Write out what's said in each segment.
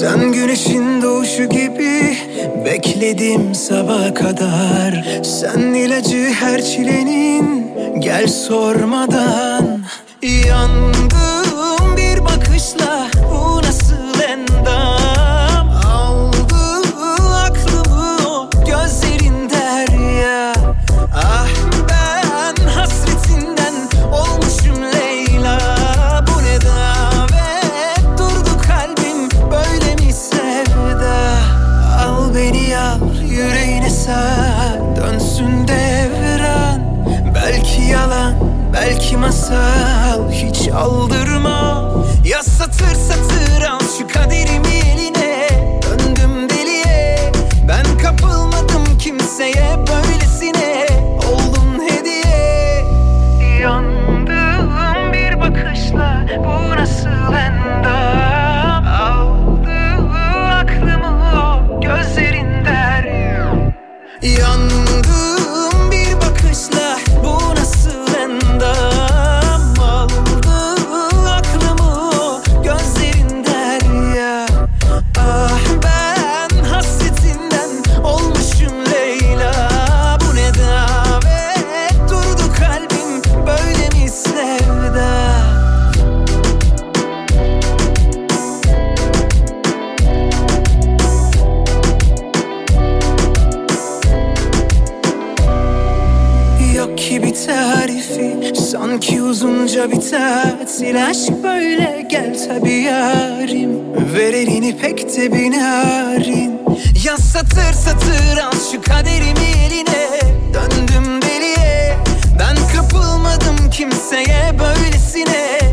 Sen güneşin doğuşu gibi bekledim sabah kadar. Sen ilacı her çilenin gel sormadan. Yandım bir bakışla belki tatil Aşk böyle gel tabi yarim. Ver elini pek de bir narin Ya satır satır al şu kaderimi eline. Döndüm deliye Ben kapılmadım kimseye böylesine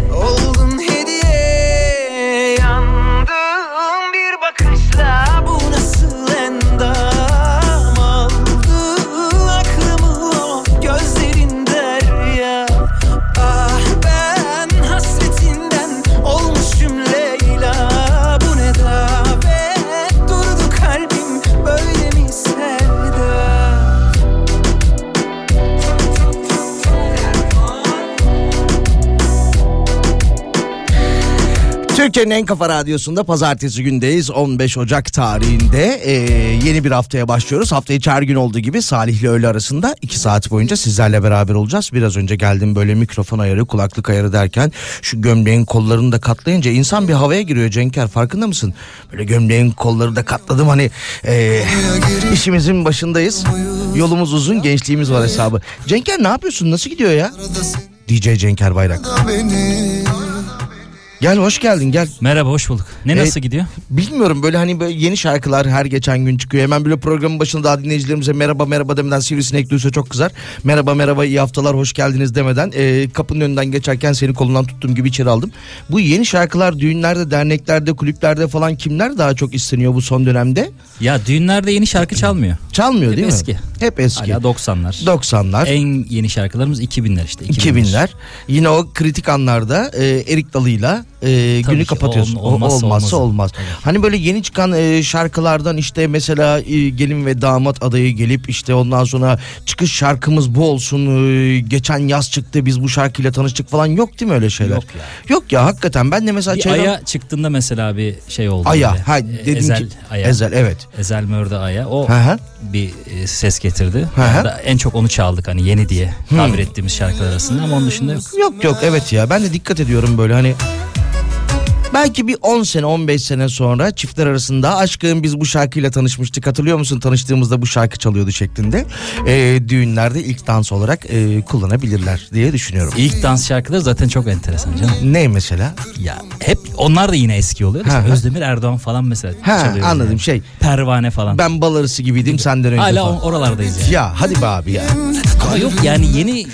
Türkiye'nin en kafa radyosunda pazartesi gündeyiz 15 Ocak tarihinde Ee, yeni bir haftaya başlıyoruz. Hafta içi her gün olduğu gibi Salih ile öğle arasında 2 saat boyunca sizlerle beraber olacağız. Biraz önce geldim böyle mikrofon ayarı kulaklık ayarı derken şu gömleğin kollarını da katlayınca insan bir havaya giriyor Cenker farkında mısın? Böyle gömleğin kolları da katladım hani ee, işimizin başındayız. Yolumuz uzun gençliğimiz var hesabı. Cenker ne yapıyorsun nasıl gidiyor ya? DJ Cenker Bayrak. Gel hoş geldin gel. Merhaba hoş bulduk. Ne E, nasıl gidiyor? Bilmiyorum böyle hani böyle yeni şarkılar her geçen gün çıkıyor. Hemen böyle programın başında daha dinleyicilerimize merhaba merhaba demeden sivrisinek duysa çok kızar. Merhaba merhaba iyi haftalar hoş geldiniz demeden e, kapının önünden geçerken seni kolundan tuttuğum gibi içeri aldım. Bu yeni şarkılar düğünlerde, derneklerde, kulüplerde falan kimler daha çok isteniyor bu son dönemde? Ya düğünlerde yeni şarkı çalmıyor. Çalmıyor Hep değil eski. mi? Hep eski. Hala 90'lar. 90'lar. En yeni şarkılarımız 2000'ler işte. 2000'ler. Yine o kritik anlarda e, Erik Dalı'yla e, Tabii günü ki, kapatıyorsun. ol- olmazsa olmazsa olmaz. Hani böyle yeni çıkan e, şarkılardan işte mesela e, gelin ve damat adayı gelip işte ondan sonra çıkış şarkımız bu olsun. e, geçen yaz çıktı biz bu şarkıyla tanıştık falan yok değil mi öyle şeyler? Yok ya. Yok ya hakikaten ben de mesela Bir çevrem- Aya çıktığında mesela bir şey oldu. Aya. böyle. Ha, E, dedim Ezel ki Aya. Ezel evet. Ezel Mörde Aya. O Hı hı. bir e, ses getirdi. Hı hı. Yani da en çok onu çaldık hani yeni diye tabir ettiğimiz şarkılar arasında ama onun dışında yok. Yok yok evet ya ben de dikkat ediyorum böyle hani Belki bir 10 sene 15 sene sonra çiftler arasında aşkım biz bu şarkıyla tanışmıştık hatırlıyor musun tanıştığımızda bu şarkı çalıyordu şeklinde e, düğünlerde ilk dans olarak e, kullanabilirler diye düşünüyorum. İlk dans şarkıları zaten çok enteresan canım. Ne mesela? Ya hep onlar da yine eski oluyor. Ha. Özdemir Erdoğan falan mesela Ha çalıyor. anladım yani. şey Pervane falan. ben bal arısı gibiydim senden önce Hala falan. oralardayız yani. Ya hadi be abi ya. Ama yok yani yeni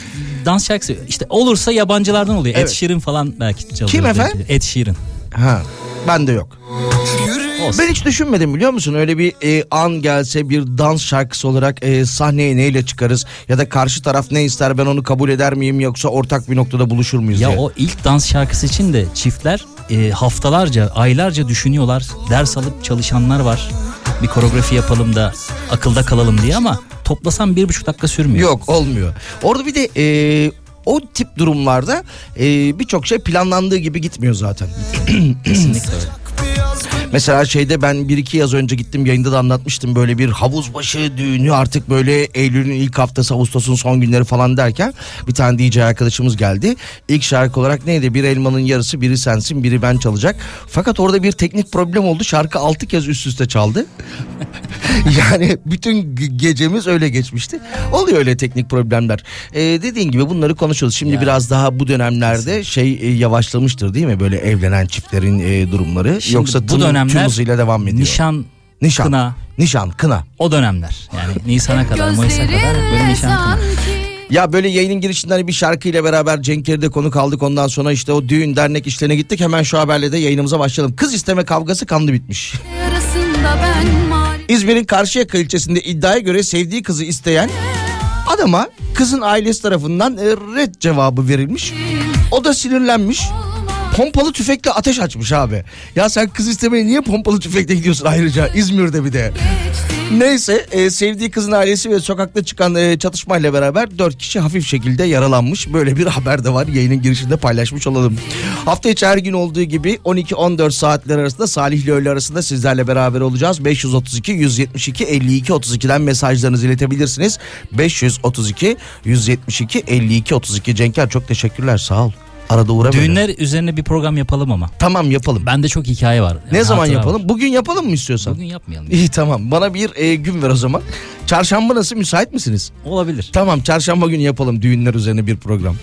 dans şarkısı işte olursa yabancılardan oluyor. Evet. Ed Sheeran falan belki çalıyor. Kim efendim? Ed Sheeran. Ha bende yok. Yürü Olsun. Ben hiç düşünmedim biliyor musun? Öyle bir e, an gelse bir dans şarkısı olarak e, sahneye neyle çıkarız? Ya da karşı taraf ne ister ben onu kabul eder miyim? Yoksa ortak bir noktada buluşur muyuz Ya diye. o ilk dans şarkısı için de çiftler e, haftalarca, aylarca düşünüyorlar. Ders alıp çalışanlar var. Bir koreografi yapalım da akılda kalalım diye ama toplasam bir buçuk dakika sürmüyor. Yok olmuyor. Orada bir de e, o tip durumlarda e, birçok şey planlandığı gibi gitmiyor zaten. Kesinlikle. Mesela şeyde ben bir iki yaz önce gittim yayında da anlatmıştım böyle bir havuz başı düğünü artık böyle Eylül'ün ilk haftası Ağustos'un son günleri falan derken bir tane DJ arkadaşımız geldi. İlk şarkı olarak neydi bir elmanın yarısı biri sensin biri ben çalacak. Fakat orada bir teknik problem oldu şarkı altı kez üst üste çaldı. yani bütün ge- gecemiz öyle geçmişti. Oluyor öyle teknik problemler. Ee, dediğin gibi bunları konuşuyoruz. Şimdi Ya. biraz daha bu dönemlerde şey e, yavaşlamıştır değil mi böyle evlenen çiftlerin e, durumları. Şimdi Yoksa bu tüm, dönemler tüm hızıyla devam ediyor. Nişan, Nişan. kına Nişan, kına. o dönemler. Yani Nisan'a kadar, Mayıs'a kadar böyle nişan kına. Ya böyle yayının girişinde hani bir şarkıyla beraber Cenk Eri'de konu kaldık. Ondan sonra işte o düğün dernek işlerine gittik. Hemen şu haberle de yayınımıza başlayalım. Kız isteme kavgası kanlı bitmiş. İzmir'in Karşıyaka ilçesinde iddiaya göre sevdiği kızı isteyen adama kızın ailesi tarafından e, red cevabı verilmiş. O da sinirlenmiş. Pompalı tüfekle ateş açmış abi. Ya sen kız istemeye niye pompalı tüfekle gidiyorsun ayrıca İzmir'de bir de. Neyse e, sevdiği kızın ailesi ve sokakta çıkan e, çatışmayla beraber dört kişi hafif şekilde yaralanmış. Böyle bir haber de var yayının girişinde paylaşmış olalım. Hafta içi her gün olduğu gibi 12-14 saatler arasında Salih ile öğle arasında sizlerle beraber olacağız. 532 172 52 32'den mesajlarınızı iletebilirsiniz. 532 172 52 32 Cenker çok teşekkürler sağ ol. Arada uğra böyle. Düğünler üzerine bir program yapalım ama. Tamam yapalım. Bende çok hikaye var. Ne Yani zaman yapalım? var. Bugün yapalım mı istiyorsan? Bugün yapmayalım. İyi tamam. Bana bir e, gün ver o zaman. Çarşamba nasıl müsait misiniz? Olabilir. Tamam çarşamba günü yapalım düğünler üzerine bir program.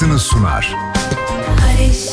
Günün şarkısını sunar. Barış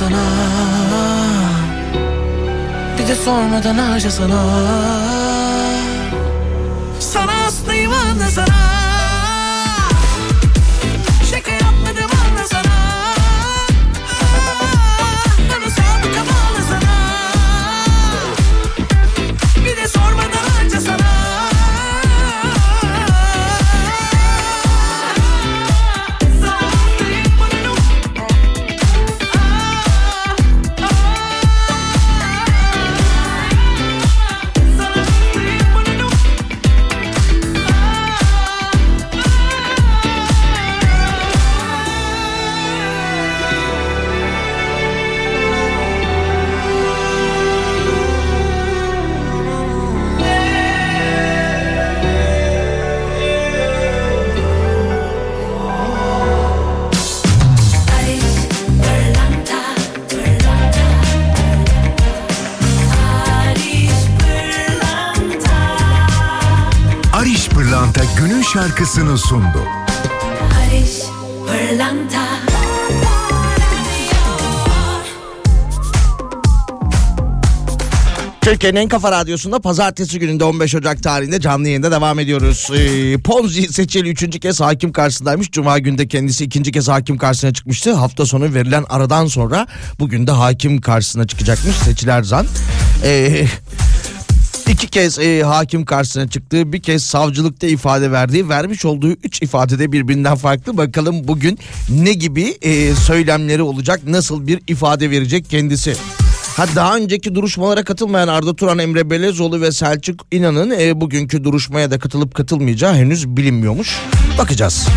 sana. Bir de sormadan harca sana günün şarkısını sundu. Barış Pırlanta Türkiye'nin en kafa radyosunda pazartesi gününde 15 Ocak tarihinde canlı yayında devam ediyoruz. Ee, Ponzi seçili üçüncü kez hakim karşısındaymış. Cuma günde kendisi ikinci kez hakim karşısına çıkmıştı. Hafta sonu verilen aradan sonra bugün de hakim karşısına çıkacakmış seçiler zan. Ee, İki kez e, hakim karşısına çıktığı bir kez savcılıkta ifade verdiği vermiş olduğu üç ifadede birbirinden farklı bakalım bugün ne gibi e, söylemleri olacak nasıl bir ifade verecek kendisi. Ha daha önceki duruşmalara katılmayan Arda Turan, Emre Belezoğlu ve Selçuk İnan'ın e, bugünkü duruşmaya da katılıp katılmayacağı henüz bilinmiyormuş. Bakacağız.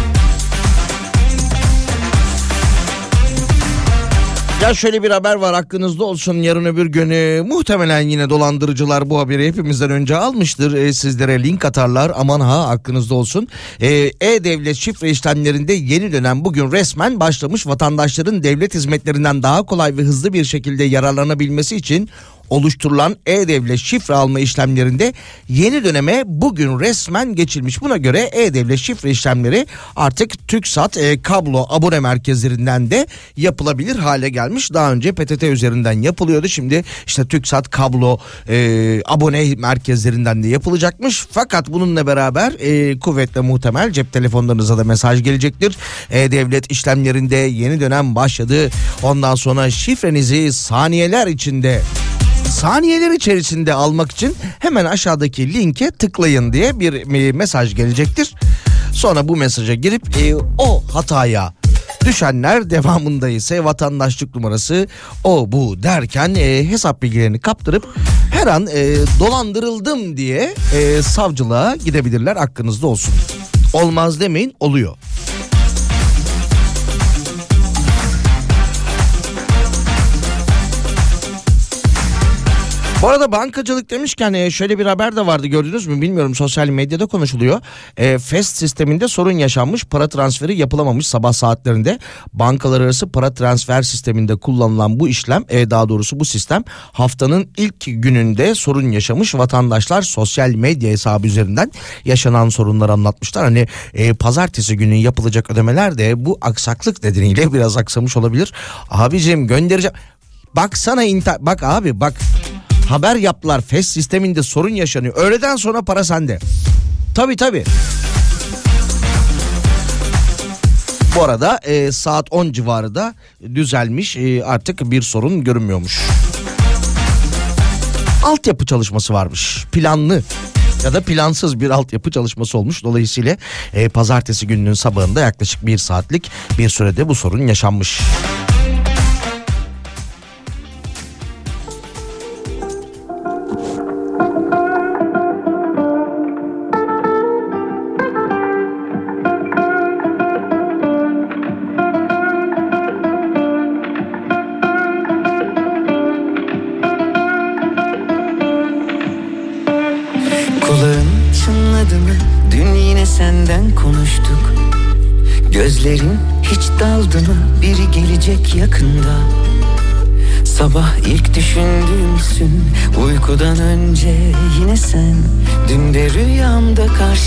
Ya şöyle bir haber var aklınızda olsun yarın öbür günü muhtemelen yine dolandırıcılar bu haberi hepimizden önce almıştır. E, sizlere link atarlar aman ha aklınızda olsun. E, E-Devlet şifre işlemlerinde yeni dönem bugün resmen başlamış vatandaşların devlet hizmetlerinden daha kolay ve hızlı bir şekilde yararlanabilmesi için oluşturulan E-Devlet şifre alma işlemlerinde yeni döneme bugün resmen geçilmiş. Buna göre E-Devlet şifre işlemleri artık TürkSat e, kablo abone merkezlerinden de yapılabilir hale gelmiş. Daha önce PTT üzerinden yapılıyordu. Şimdi işte TürkSat kablo e, abone merkezlerinden de yapılacakmış. Fakat bununla beraber e, kuvvetle muhtemel cep telefonlarınıza da mesaj gelecektir. E-Devlet işlemlerinde yeni dönem başladı. Ondan sonra şifrenizi saniyeler içinde saniyeler içerisinde almak için hemen aşağıdaki linke tıklayın diye bir mesaj gelecektir. Sonra bu mesaja girip e, o hataya düşenler devamında ise vatandaşlık numarası o bu derken e, hesap bilgilerini kaptırıp her an e, dolandırıldım diye e, savcılığa gidebilirler hakkınızda olsun. Olmaz demeyin oluyor. Bu arada bankacılık demişken e, şöyle bir haber de vardı gördünüz mü bilmiyorum sosyal medyada konuşuluyor. E, FEST sisteminde sorun yaşanmış para transferi yapılamamış sabah saatlerinde. Bankalar arası para transfer sisteminde kullanılan bu işlem e, daha doğrusu bu sistem haftanın ilk gününde sorun yaşamış vatandaşlar sosyal medya hesabı üzerinden yaşanan sorunları anlatmışlar. Hani e, pazartesi günü yapılacak ödemeler de bu aksaklık nedeniyle biraz aksamış olabilir. Abicim göndereceğim. Baksana inter bak abi bak haber yaptılar FES sisteminde sorun yaşanıyor. Öğleden sonra para sende. Tabii tabii. Bu arada e, saat 10 civarı da düzelmiş e, artık bir sorun görünmüyormuş. Altyapı çalışması varmış planlı ya da plansız bir altyapı çalışması olmuş. Dolayısıyla e, pazartesi gününün sabahında yaklaşık bir saatlik bir sürede bu sorun yaşanmış. Kulağın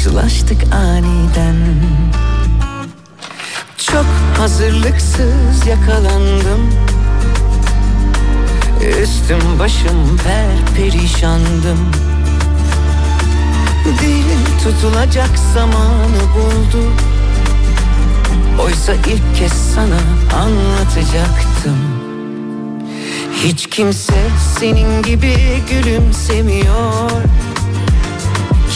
karşılaştık aniden. Çok hazırlıksız yakalandım. Üstüm başım per perişandım Dil tutulacak zamanı buldu. Oysa ilk kez sana anlatacaktım. Hiç kimse senin gibi gülümsemiyor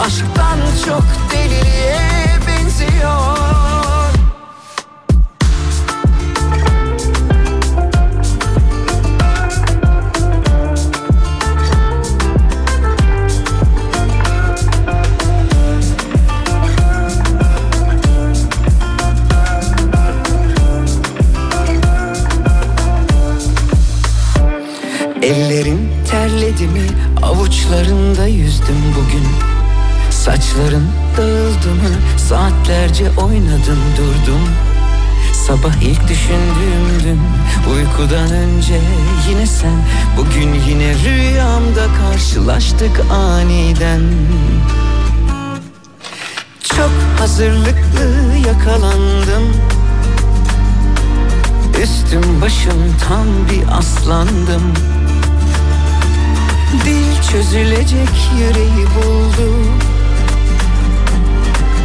Aşktan çok deliliğe benziyor. Ellerin terledi mi? Avuçlarında yüzdüm bugün Saçların dağıldı mı? Saatlerce oynadım durdum Sabah ilk düşündüğümdün uykudan önce yine sen. Bugün yine rüyamda karşılaştık aniden. Çok hazırlıklı yakalandım. Üstüm başım tam bir aslandım. Dil çözülecek yüreği buldu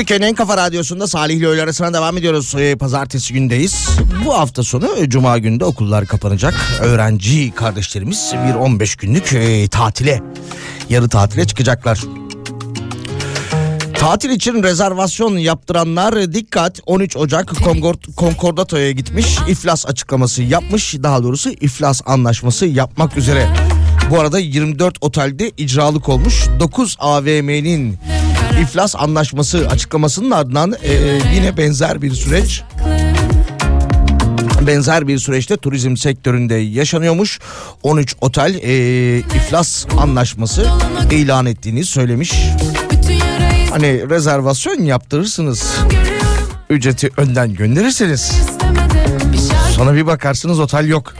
Türkiye'nin en kafa radyosunda Salih ile öğle arasına devam ediyoruz. Ee, Pazartesi gündeyiz. Bu hafta sonu e, Cuma günde okullar kapanacak. Öğrenci kardeşlerimiz bir 15 günlük e, tatile, yarı tatile çıkacaklar. Tatil için rezervasyon yaptıranlar dikkat 13 Ocak Concord, Concordato'ya gitmiş iflas açıklaması yapmış daha doğrusu iflas anlaşması yapmak üzere. Bu arada 24 otelde icralık olmuş 9 AVM'nin iflas anlaşması açıklamasının ardından e, yine benzer bir süreç benzer bir süreçte turizm sektöründe yaşanıyormuş. 13 otel e, iflas anlaşması ilan ettiğini söylemiş. Hani rezervasyon yaptırırsınız. Ücreti önden gönderirsiniz. Sonra bir bakarsınız otel yok.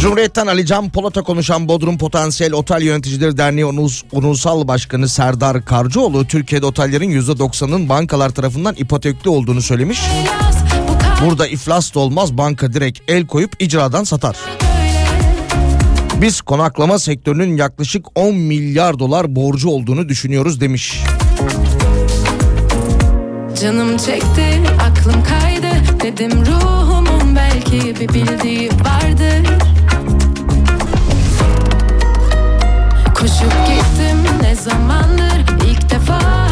Cumhuriyet'ten Ali Can Polat'a konuşan Bodrum Potansiyel Otel Yöneticileri Derneği Onus- Unursal Başkanı Serdar Karcıoğlu Türkiye'de otellerin %90'ının bankalar tarafından ipotekli olduğunu söylemiş. Burada iflas da olmaz banka direkt el koyup icradan satar. Biz konaklama sektörünün yaklaşık 10 milyar dolar borcu olduğunu düşünüyoruz demiş. Canım çekti aklım kaydı Dedim ruhumun belki bir bildiği vardır Koşup gittim ne zamandır? İlk defa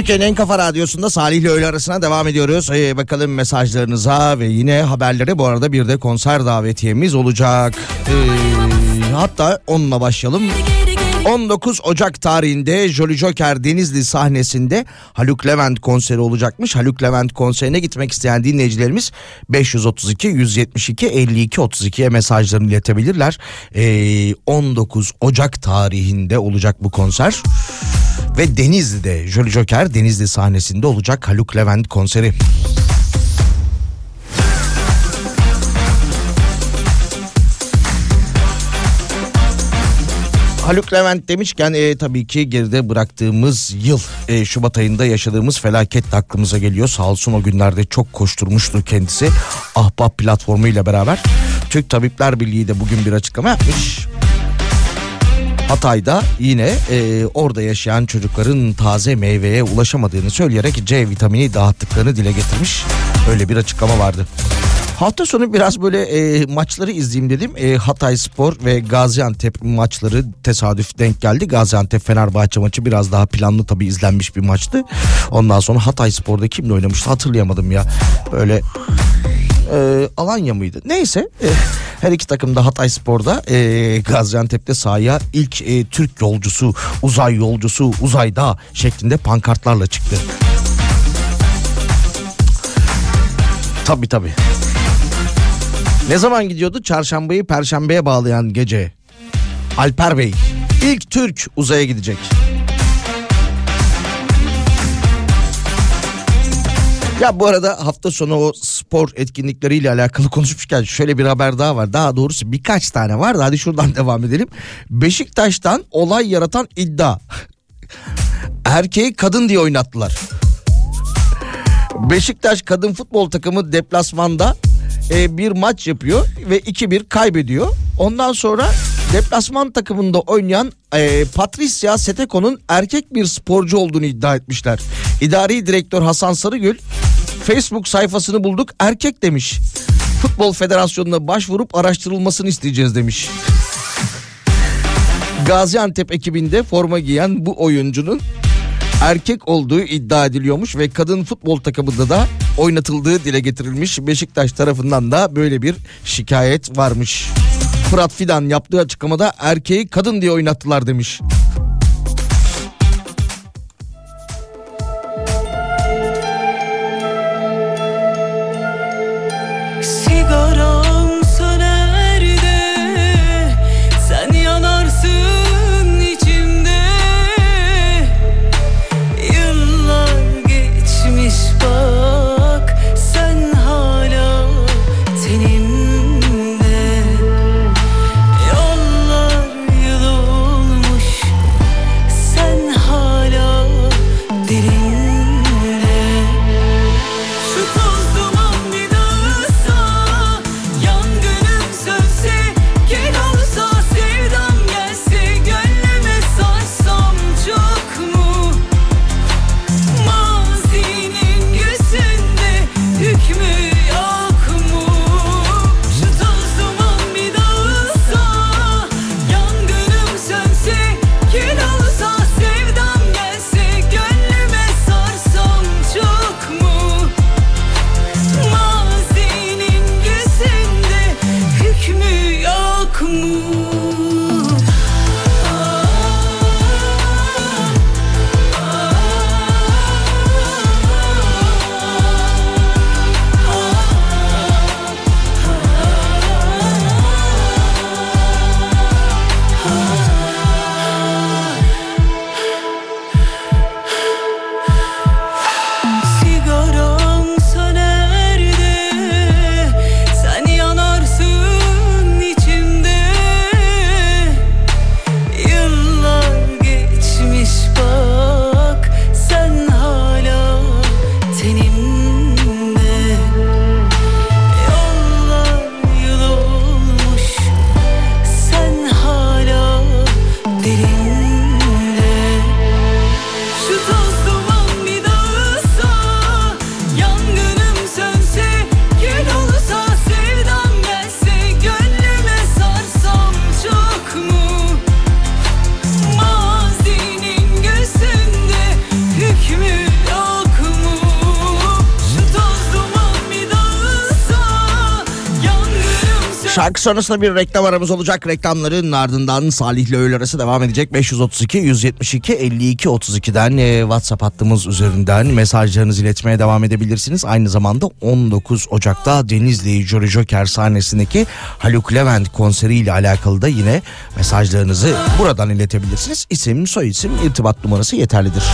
Türkiye'nin en kafa radyosunda Salih ile öğle arasına devam ediyoruz. Ee, bakalım mesajlarınıza ve yine haberlere bu arada bir de konser davetiyemiz olacak. Ee, hatta onunla başlayalım. 19 Ocak tarihinde Jolly Joker Denizli sahnesinde Haluk Levent konseri olacakmış. Haluk Levent konserine gitmek isteyen dinleyicilerimiz 532 172 52 32'ye mesajlarını iletebilirler. Ee, 19 Ocak tarihinde olacak bu konser. Ve Denizli'de Jolly Joker Denizli sahnesinde olacak Haluk Levent konseri. Haluk Levent demişken e, tabii ki geride bıraktığımız yıl e, Şubat ayında yaşadığımız felaket de aklımıza geliyor. Sağ olsun o günlerde çok koşturmuştu kendisi. Ahbap platformu ile beraber. Türk Tabipler Birliği de bugün bir açıklama yapmış. Hatay'da yine e, orada yaşayan çocukların taze meyveye ulaşamadığını söyleyerek C vitamini dağıttıklarını dile getirmiş. Öyle bir açıklama vardı. Hafta sonu biraz böyle e, maçları izleyeyim dedim. E, Hatay Spor ve Gaziantep maçları tesadüf denk geldi. Gaziantep Fenerbahçe maçı biraz daha planlı tabii izlenmiş bir maçtı. Ondan sonra Hatay Spor'da kimle oynamıştı hatırlayamadım ya. Böyle e, Alanya mıydı? Neyse e, her iki takım da Hatay Spor'da e, Gaziantep'te sahaya ilk e, Türk yolcusu, uzay yolcusu, uzayda şeklinde pankartlarla çıktı. Tabii tabii. Ne zaman gidiyordu? Çarşambayı perşembeye bağlayan gece. Alper Bey ilk Türk uzaya gidecek. Ya bu arada hafta sonu o spor etkinlikleriyle alakalı konuşmuşken şöyle bir haber daha var. Daha doğrusu birkaç tane var da hadi şuradan devam edelim. Beşiktaş'tan olay yaratan iddia. Erkeği kadın diye oynattılar. Beşiktaş kadın futbol takımı deplasmanda e, bir maç yapıyor ve 2-1 kaybediyor. Ondan sonra deplasman takımında oynayan e, Patricia Seteko'nun erkek bir sporcu olduğunu iddia etmişler. İdari direktör Hasan Sarıgül Facebook sayfasını bulduk erkek demiş. Futbol Federasyonu'na başvurup araştırılmasını isteyeceğiz demiş. Gaziantep ekibinde forma giyen bu oyuncunun erkek olduğu iddia ediliyormuş ve kadın futbol takımında da oynatıldığı dile getirilmiş. Beşiktaş tarafından da böyle bir şikayet varmış. Fırat Fidan yaptığı açıklamada erkeği kadın diye oynattılar demiş. Sonrasında bir reklam aramız olacak. Reklamların ardından Salih ile öğle arası devam edecek. 532 172 52 32'den e, WhatsApp hattımız üzerinden mesajlarınızı iletmeye devam edebilirsiniz. Aynı zamanda 19 Ocak'ta Denizli Jolly Joker sahnesindeki Haluk Levent konseriyle alakalı da yine mesajlarınızı buradan iletebilirsiniz. İsim, soyisim, irtibat numarası yeterlidir.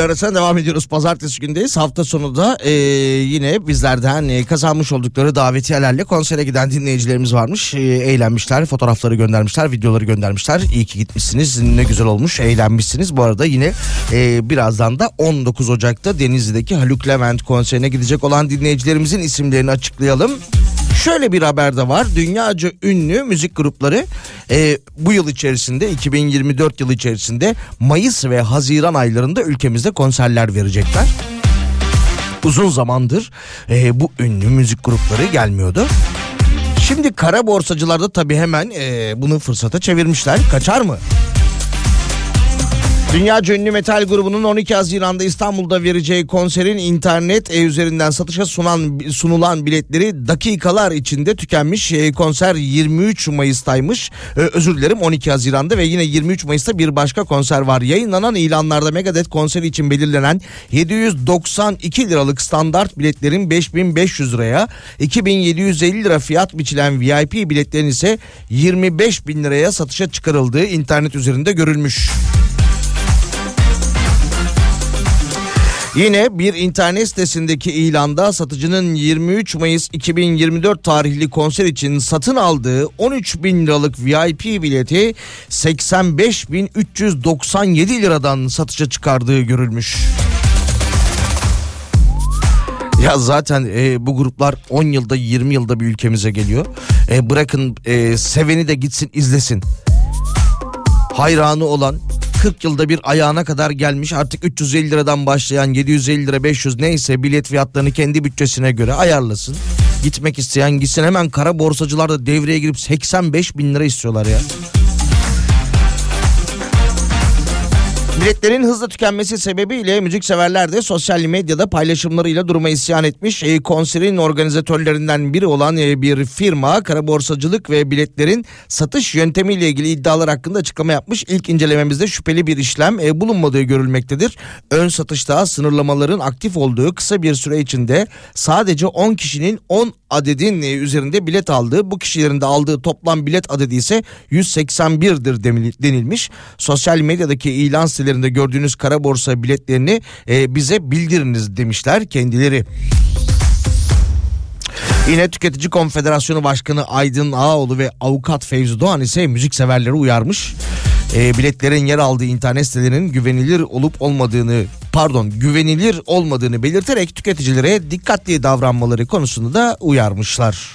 Öğle arasına devam ediyoruz. Pazartesi gündeyiz. Hafta sonu da e, yine bizlerden e, kazanmış oldukları davetiyelerle konsere giden dinleyicilerimiz varmış. E, eğlenmişler, fotoğrafları göndermişler, videoları göndermişler. İyi ki gitmişsiniz. Ne güzel olmuş, eğlenmişsiniz. Bu arada yine e, birazdan da 19 Ocak'ta Denizli'deki Haluk Levent konserine gidecek olan dinleyicilerimizin isimlerini açıklayalım. Şöyle bir haber de var. Dünyaca ünlü müzik grupları e, bu yıl içerisinde 2024 yılı içerisinde Mayıs ve Haziran aylarında ülkemizde konserler verecekler. Uzun zamandır e, bu ünlü müzik grupları gelmiyordu. Şimdi kara borsacılarda tabii hemen e, bunu fırsata çevirmişler. Kaçar mı? Dünyaca ünlü metal grubunun 12 Haziran'da İstanbul'da vereceği konserin internet e, üzerinden satışa sunan sunulan biletleri dakikalar içinde tükenmiş. E, konser 23 Mayıs'taymış. E, özür dilerim 12 Haziran'da ve yine 23 Mayıs'ta bir başka konser var. Yayınlanan ilanlarda Megadeth konseri için belirlenen 792 liralık standart biletlerin 5500 liraya, 2750 lira fiyat biçilen VIP biletlerin ise 25 bin liraya satışa çıkarıldığı internet üzerinde görülmüş. Yine bir internet sitesindeki ilanda satıcının 23 Mayıs 2024 tarihli konser için satın aldığı 13 bin liralık VIP bileti 85.397 liradan satışa çıkardığı görülmüş. Ya zaten e, bu gruplar 10 yılda 20 yılda bir ülkemize geliyor. E, bırakın e, seveni de gitsin izlesin. Hayranı olan 40 yılda bir ayağına kadar gelmiş artık 350 liradan başlayan 750 lira 500 neyse bilet fiyatlarını kendi bütçesine göre ayarlasın. Gitmek isteyen gitsin hemen kara borsacılar da devreye girip 85 bin lira istiyorlar ya. Biletlerin hızla tükenmesi sebebiyle müzikseverler de sosyal medyada paylaşımlarıyla duruma isyan etmiş. E, konserin organizatörlerinden biri olan e, bir firma kara borsacılık ve biletlerin satış yöntemiyle ilgili iddialar hakkında açıklama yapmış. İlk incelememizde şüpheli bir işlem e, bulunmadığı görülmektedir. Ön satışta sınırlamaların aktif olduğu kısa bir süre içinde sadece 10 kişinin 10 adedin üzerinde bilet aldığı bu kişilerin de aldığı toplam bilet adedi ise 181'dir demil- denilmiş. Sosyal medyadaki ilan sitelerinde gördüğünüz kara borsa biletlerini e, bize bildiriniz demişler kendileri. Yine Tüketici Konfederasyonu Başkanı Aydın Ağoğlu ve avukat Fevzi Doğan ise müzik severleri uyarmış. E, biletlerin yer aldığı internet sitelerinin güvenilir olup olmadığını pardon güvenilir olmadığını belirterek tüketicilere dikkatli davranmaları konusunda da uyarmışlar.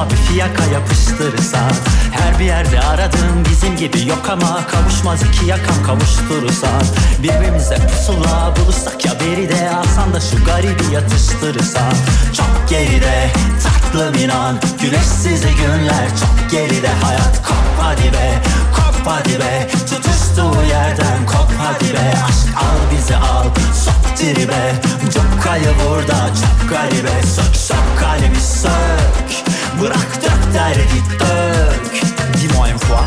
Aşkıma bir fiyaka yapıştırırsan Her bir yerde aradığım bizim gibi yok ama Kavuşmaz iki yakam kavuşturursan Birbirimize pusula bulursak ya beri de Alsan da şu garibi yatıştırırsan Çok geride tatlım inan Güneşsiz günler çok geride Hayat kop hadi be hadi be Tutuştuğu yerden. Kop hadi be Aşk al bizi al. Sok tribe Çok kayı burada çok garibe. Sök sök kalbi sök. Bırak dök derdi dök. Dis-moi une fois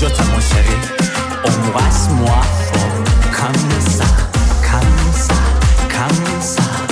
je t'aime chérie. Embrasse-moi fort, comme ça, comme ça, comme ça.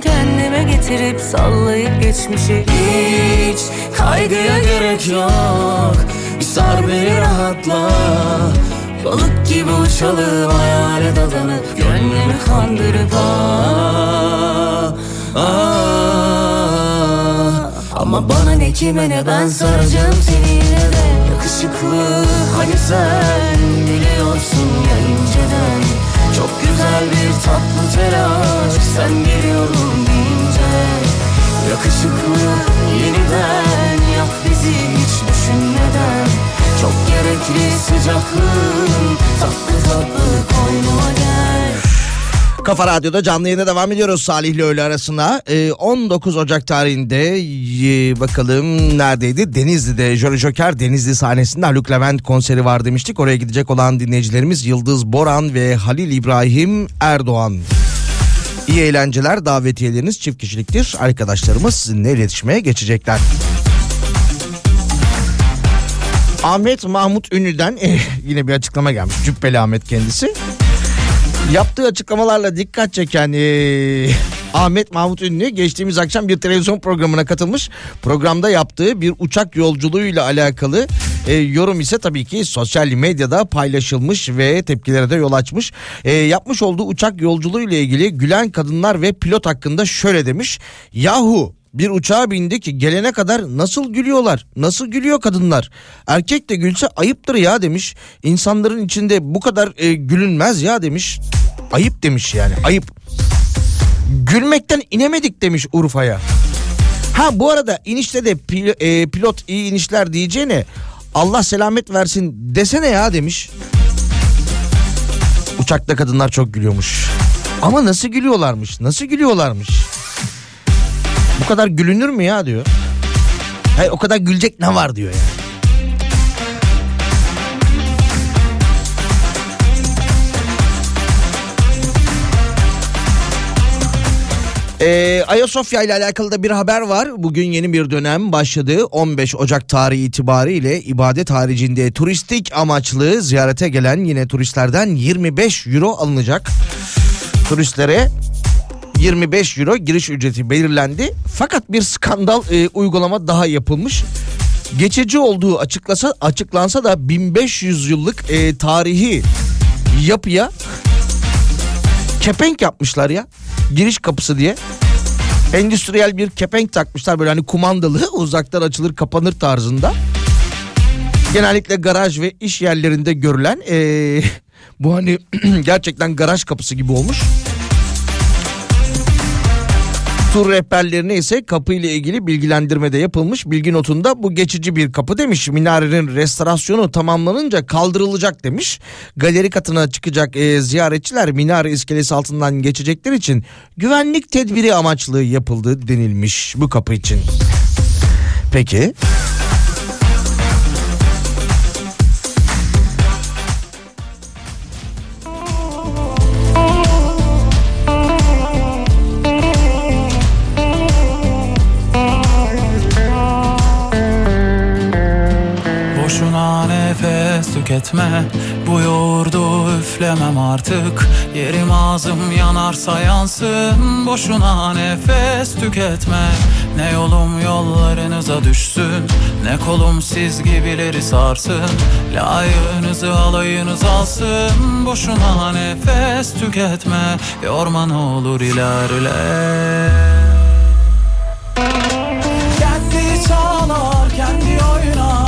kendime getirip sallayıp geçmişi Hiç kaygıya gerek yok. Bir sar beni rahatla. Balık gibi uçalım hayale dadanıp Gönlümü kandırıp ah, ah. Ama bana ne kime ne ben saracağım seni yine de. Yakışıklı hani sen biliyorsun ya inceden Çok güzel bir tatlı telaş. Sen geliyorum deyince Yakışıklı yeniden yak bizi hiç düşünmeden. Çok gerekli sıcaklığın tatlı tatlı koynuma gel Kafa Radyo'da canlı yayına devam ediyoruz Salih ile öğle arasında. Ee, 19 Ocak tarihinde e, bakalım neredeydi? Denizli'de Jolly Joker Denizli sahnesinde Haluk Levent konseri var demiştik. Oraya gidecek olan dinleyicilerimiz Yıldız Boran ve Halil İbrahim Erdoğan. İyi eğlenceler davetiyeleriniz çift kişiliktir. Arkadaşlarımız sizinle iletişime geçecekler. Ahmet Mahmut Ünlü'den eh, yine bir açıklama gelmiş. Cübbeli Ahmet kendisi. Yaptığı açıklamalarla dikkat çeken eh, Ahmet Mahmut Ünlü geçtiğimiz akşam bir televizyon programına katılmış. Programda yaptığı bir uçak yolculuğuyla alakalı eh, yorum ise tabii ki sosyal medyada paylaşılmış ve tepkilere de yol açmış. Eh, yapmış olduğu uçak yolculuğu ile ilgili gülen kadınlar ve pilot hakkında şöyle demiş. Yahu bir uçağa bindik gelene kadar nasıl gülüyorlar? Nasıl gülüyor kadınlar? Erkek de gülse ayıptır ya demiş. İnsanların içinde bu kadar e, gülünmez ya demiş. Ayıp demiş yani ayıp. Gülmekten inemedik demiş Urfa'ya. Ha bu arada inişte de pil- e, pilot iyi inişler diyeceğine Allah selamet versin desene ya demiş. Uçakta kadınlar çok gülüyormuş. Ama nasıl gülüyorlarmış? Nasıl gülüyorlarmış? Bu kadar gülünür mü ya diyor. Hayır o kadar gülecek ne var diyor yani. Ee, Ayasofya ile alakalı da bir haber var. Bugün yeni bir dönem başladı. 15 Ocak tarihi itibariyle ibadet haricinde turistik amaçlı ziyarete gelen yine turistlerden 25 euro alınacak. Turistlere 25 euro giriş ücreti belirlendi. Fakat bir skandal e, uygulama daha yapılmış. Geçici olduğu açıklasa açıklansa da 1500 yıllık e, tarihi yapıya kepenk yapmışlar ya. Giriş kapısı diye. Endüstriyel bir kepenk takmışlar böyle hani kumandalı uzaktan açılır kapanır tarzında. Genellikle garaj ve iş yerlerinde görülen ee, bu hani gerçekten garaj kapısı gibi olmuş. Tur rehberlerine ise kapı ile ilgili bilgilendirme de yapılmış. Bilgi notunda bu geçici bir kapı demiş. Minarenin restorasyonu tamamlanınca kaldırılacak demiş. Galeri katına çıkacak e, ziyaretçiler minare iskelesi altından geçecekler için güvenlik tedbiri amaçlı yapıldı denilmiş bu kapı için. Peki. Boşuna nefes tüketme Bu yoğurdu üflemem artık. Yerim ağzım yanarsa yansın. Boşuna nefes tüketme. Ne yolum yollarınıza düşsün. Ne kolum siz gibileri sarsın. Layığınızı alayınız alsın. Boşuna nefes tüketme. Yorma ne olur ilerle. Kendi çalar, kendi oynar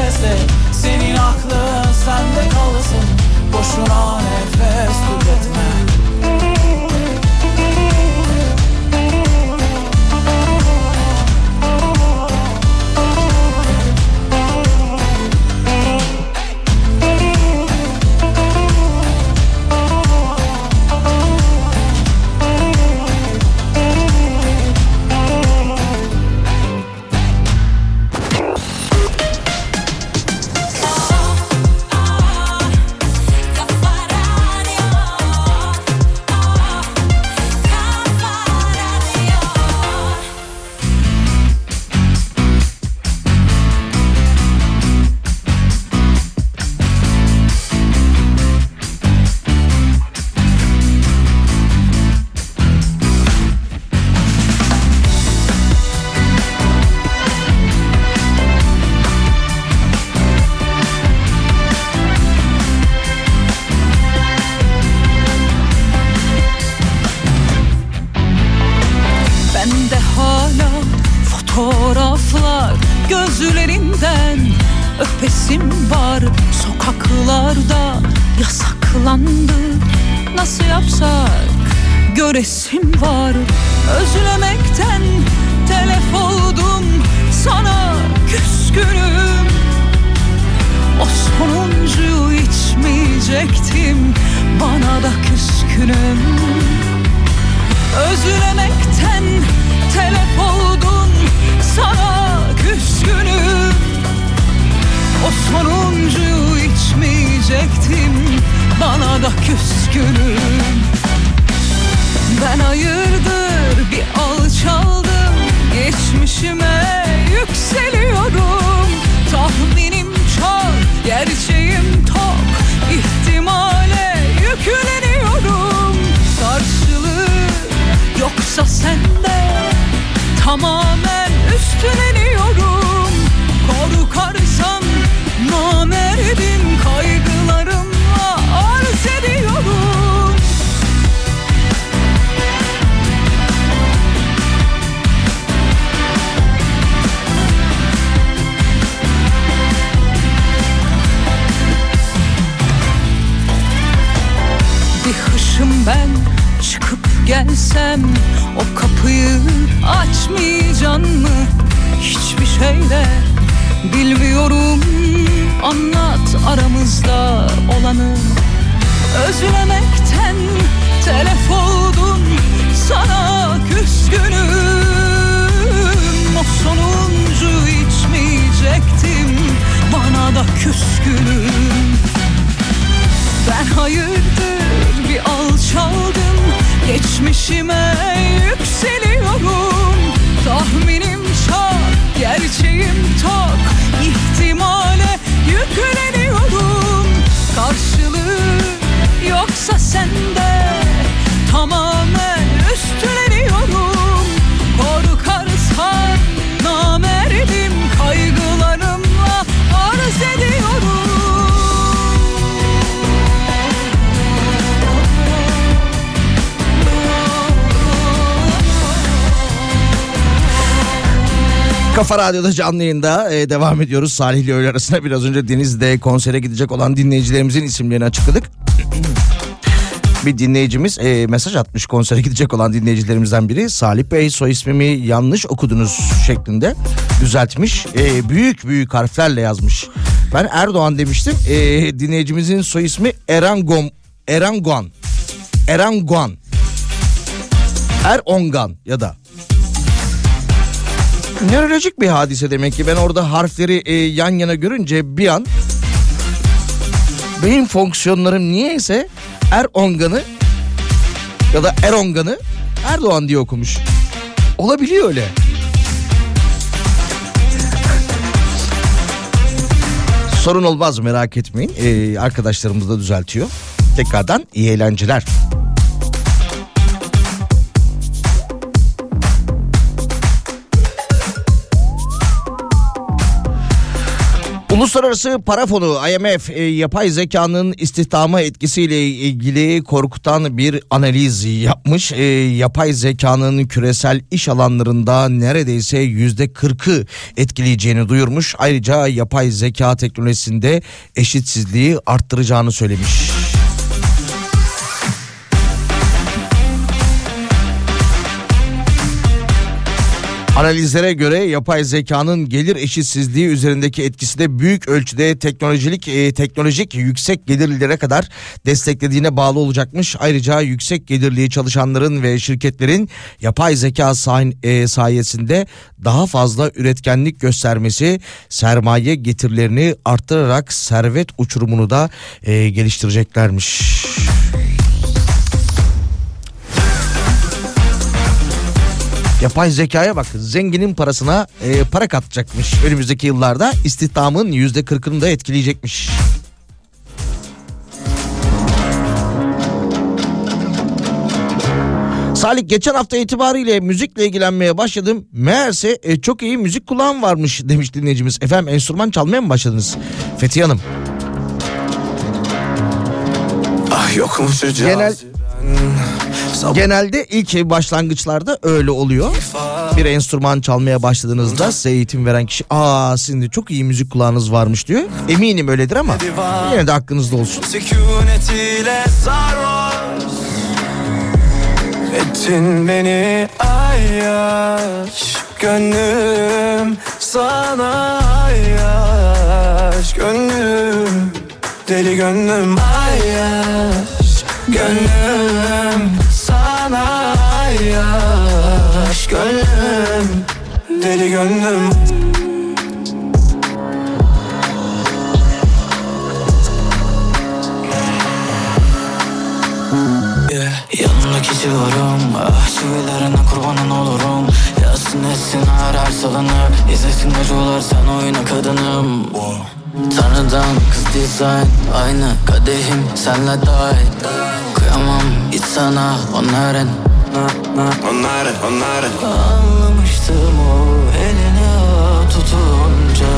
Senin aklın sende kalsın. Boşuna nefes tüketme Kafa Radyo'da canlı yayında e, devam ediyoruz. Salih ile öğle arasında biraz önce Deniz'de konsere gidecek olan dinleyicilerimizin isimlerini açıkladık. Bir dinleyicimiz e, mesaj atmış konsere gidecek olan dinleyicilerimizden biri. Salih Bey soy ismimi yanlış okudunuz şeklinde düzeltmiş. E, büyük büyük harflerle yazmış. Ben Erdoğan demiştim. E, dinleyicimizin soy ismi Erangom, Eranguan. Eranguan. Erongan ya da nörolojik bir hadise demek ki ben orada harfleri e, yan yana görünce bir an beyin fonksiyonlarım niyeyse Erongan'ı ya da Erongan'ı Erdoğan diye okumuş. Olabiliyor öyle. Sorun olmaz merak etmeyin. Ee, arkadaşlarımız da düzeltiyor. Tekrardan iyi eğlenceler. Uluslararası Para Fonu IMF e, yapay zekanın istihdama etkisiyle ilgili korkutan bir analiz yapmış. E, yapay zekanın küresel iş alanlarında neredeyse yüzde kırkı etkileyeceğini duyurmuş. Ayrıca yapay zeka teknolojisinde eşitsizliği arttıracağını söylemiş. Analizlere göre yapay zekanın gelir eşitsizliği üzerindeki etkisi de büyük ölçüde teknolojik e, teknolojik yüksek gelirlilere kadar desteklediğine bağlı olacakmış. Ayrıca yüksek gelirli çalışanların ve şirketlerin yapay zeka say- e, sayesinde daha fazla üretkenlik göstermesi sermaye getirilerini arttırarak servet uçurumunu da e, geliştireceklermiş. Yapay zekaya bak zenginin parasına e, para katacakmış önümüzdeki yıllarda istihdamın yüzde kırkını da etkileyecekmiş. Salih geçen hafta itibariyle müzikle ilgilenmeye başladım. Meğerse e, çok iyi müzik kulağım varmış demiş dinleyicimiz. Efendim enstrüman çalmaya mı başladınız? Fethi Hanım. Ah yokmuş Genel Genelde ilk başlangıçlarda öyle oluyor. Bir enstrüman çalmaya başladığınızda size eğitim veren kişi aa sizin de çok iyi müzik kulağınız varmış diyor. Eminim öyledir ama yine de aklınızda olsun. Sükunetiyle sarhoş Ettin beni ayyaş Gönlüm sana ayyaş Gönlüm deli gönlüm ayyaş Gönlüm sana ayyaş Gönlüm deli gönlüm. Yeah. Yanındaki civarım Ah çivilerine kurbanın olurum. Yazsın etsin her her salınıp İzlesin acılar sen oyna kadınım Tanrıdan kız dizayn Aynı kadehim senle dahil. Kıyamam hiç sana onların. Onların onların. Anlamıştım o elini tutunca.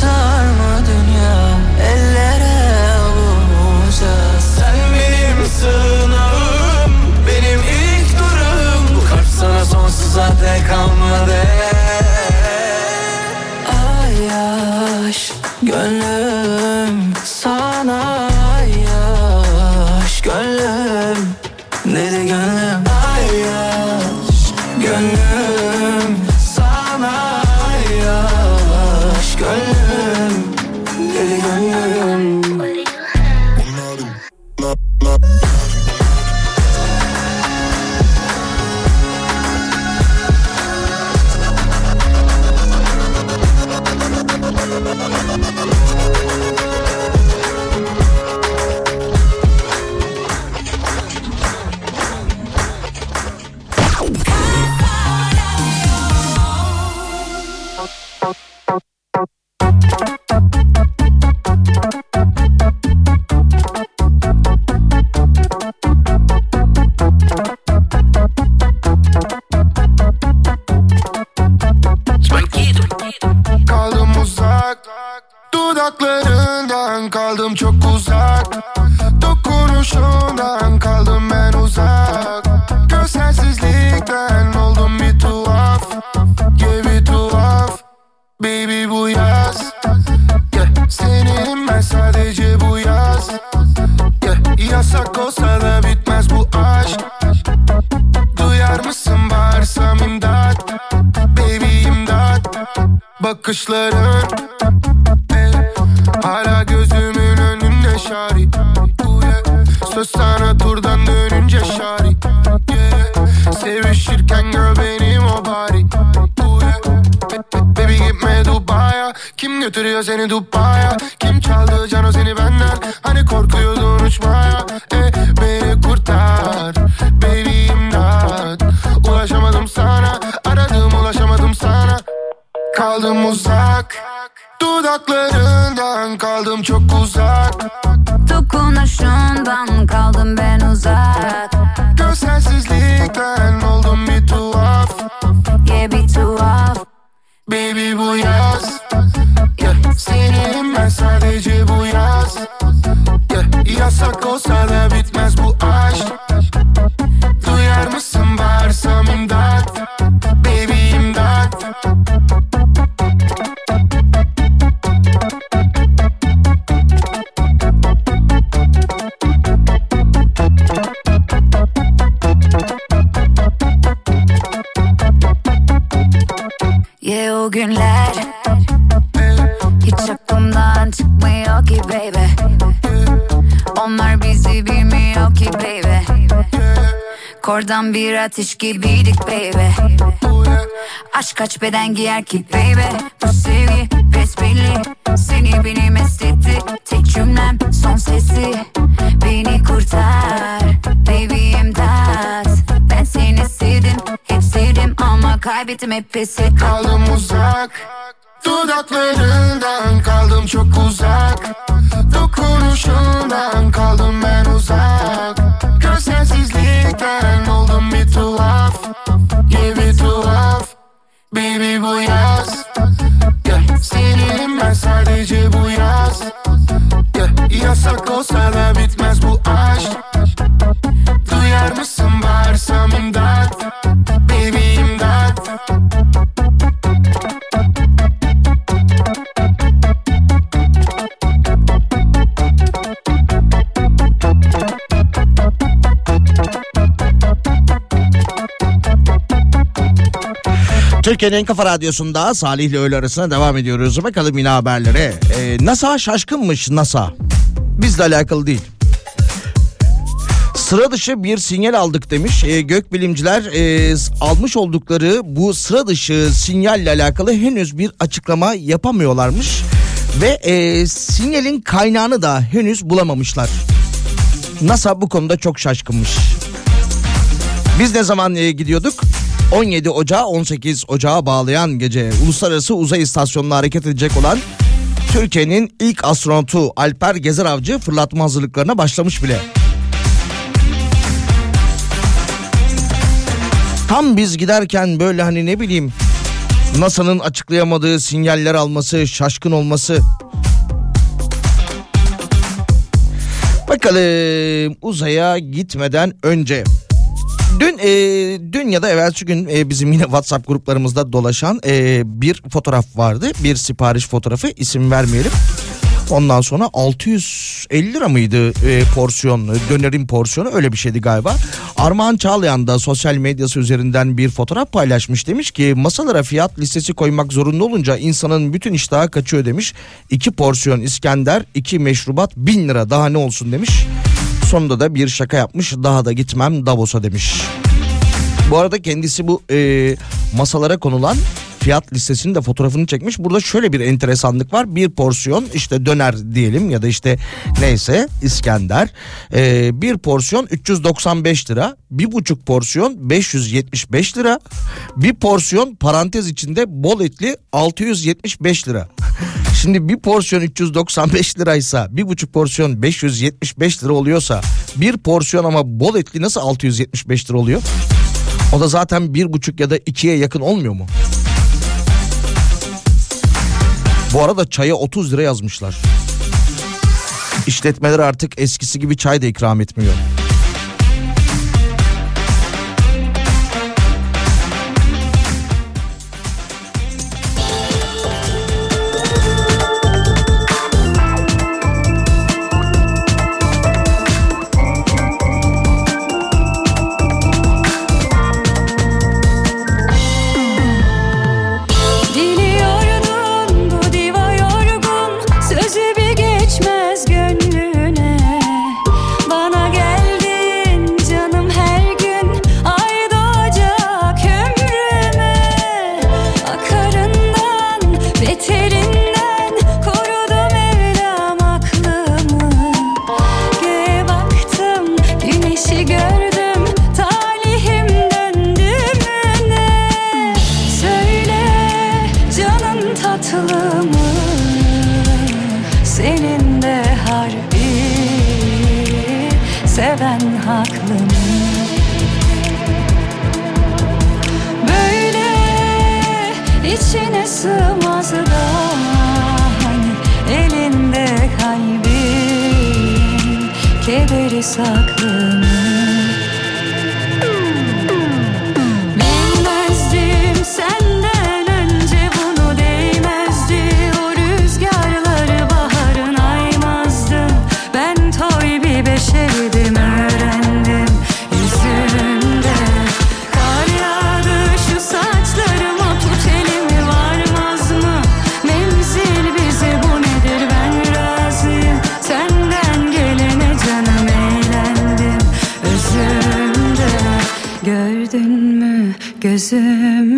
Sarma dünya ellere avunca Sen benim sığınağım Benim ilk durum Bu kalp sana sonsuza dek kalmadı Ayaş gönlüm sana turdan dönünce şari yeah. Sevişirken gör benim o bari. Be- Baby gitme Dubai'ye Kim götürüyor seni Dubai'ye Kim çaldı cano seni benden? Hani korkuyordun uçmaya? Eh, Beni kurtar. Baby imdat. Ulaşamadım sana. Aradım ulaşamadım sana. Kaldım uzak Dudaklarından kaldım çok uzak. Dokunuşundan kaldım ben uzak. Gözsensizlikten oldum bir tuhaf. Yeah bir tuhaf. Baby bu yaz. Yeah. Seninim ben sadece bu yaz. Yeah. Yasak olsa da bitmez bu aşk Yeah o günler Hiç aklımdan çıkmıyor ki baby. Onlar bizi bilmiyor ki baby. Kordan bir ateş gibiydik baby. Aşk kaç beden giyer ki baby? Bu sevgi besbelli. Seni beni mest etti Tek cümlem son sesi. Beni kurtar kaybettim hep pes ettim Kaldım uzak. Dudaklarından kaldım çok uzak. Dokunuşundan kaldım ben uzak. Gözsensizlikten oldum bir tuhaf. Yeah bir tuhaf. Baby bu yaz. Yeah. Seninim ben sadece bu yaz. Yeah. Yasak olsa da bitmez bu aşk Türkiye'nin en kafa radyosunda Salih ile öğle arasına devam ediyoruz. Bakalım yine haberlere. Ee, NASA şaşkınmış NASA. Bizle alakalı değil. Sıra dışı bir sinyal aldık demiş. Ee, gökbilimciler e, almış oldukları bu sıra dışı sinyalle alakalı henüz bir açıklama yapamıyorlarmış. Ve e, sinyalin kaynağını da henüz bulamamışlar. NASA bu konuda çok şaşkınmış. Biz ne zaman e, gidiyorduk? 17 Ocağı 18 Ocağı bağlayan gece uluslararası uzay istasyonuna hareket edecek olan Türkiye'nin ilk astronotu Alper Gezer Avcı fırlatma hazırlıklarına başlamış bile. Tam biz giderken böyle hani ne bileyim NASA'nın açıklayamadığı sinyaller alması, şaşkın olması. Bakalım uzaya gitmeden önce Dün e, dün ya da evvelsi gün e, bizim yine WhatsApp gruplarımızda dolaşan e, bir fotoğraf vardı. Bir sipariş fotoğrafı isim vermeyelim. Ondan sonra 650 lira mıydı e, porsiyon dönerin porsiyonu öyle bir şeydi galiba. Armağan Çağlayan da sosyal medyası üzerinden bir fotoğraf paylaşmış demiş ki masalara fiyat listesi koymak zorunda olunca insanın bütün iştahı kaçıyor demiş. İki porsiyon İskender iki meşrubat bin lira daha ne olsun demiş. Sonunda da bir şaka yapmış daha da gitmem Davos'a demiş. Bu arada kendisi bu e, masalara konulan fiyat listesinin de fotoğrafını çekmiş. Burada şöyle bir enteresanlık var. Bir porsiyon işte döner diyelim ya da işte neyse İskender. E, bir porsiyon 395 lira. Bir buçuk porsiyon 575 lira. Bir porsiyon parantez içinde bol etli 675 lira. Şimdi bir porsiyon 395 liraysa bir buçuk porsiyon 575 lira oluyorsa bir porsiyon ama bol etli nasıl 675 lira oluyor? O da zaten bir buçuk ya da ikiye yakın olmuyor mu? Bu arada çaya 30 lira yazmışlar. İşletmeler artık eskisi gibi çay da ikram etmiyor. Mü gözümde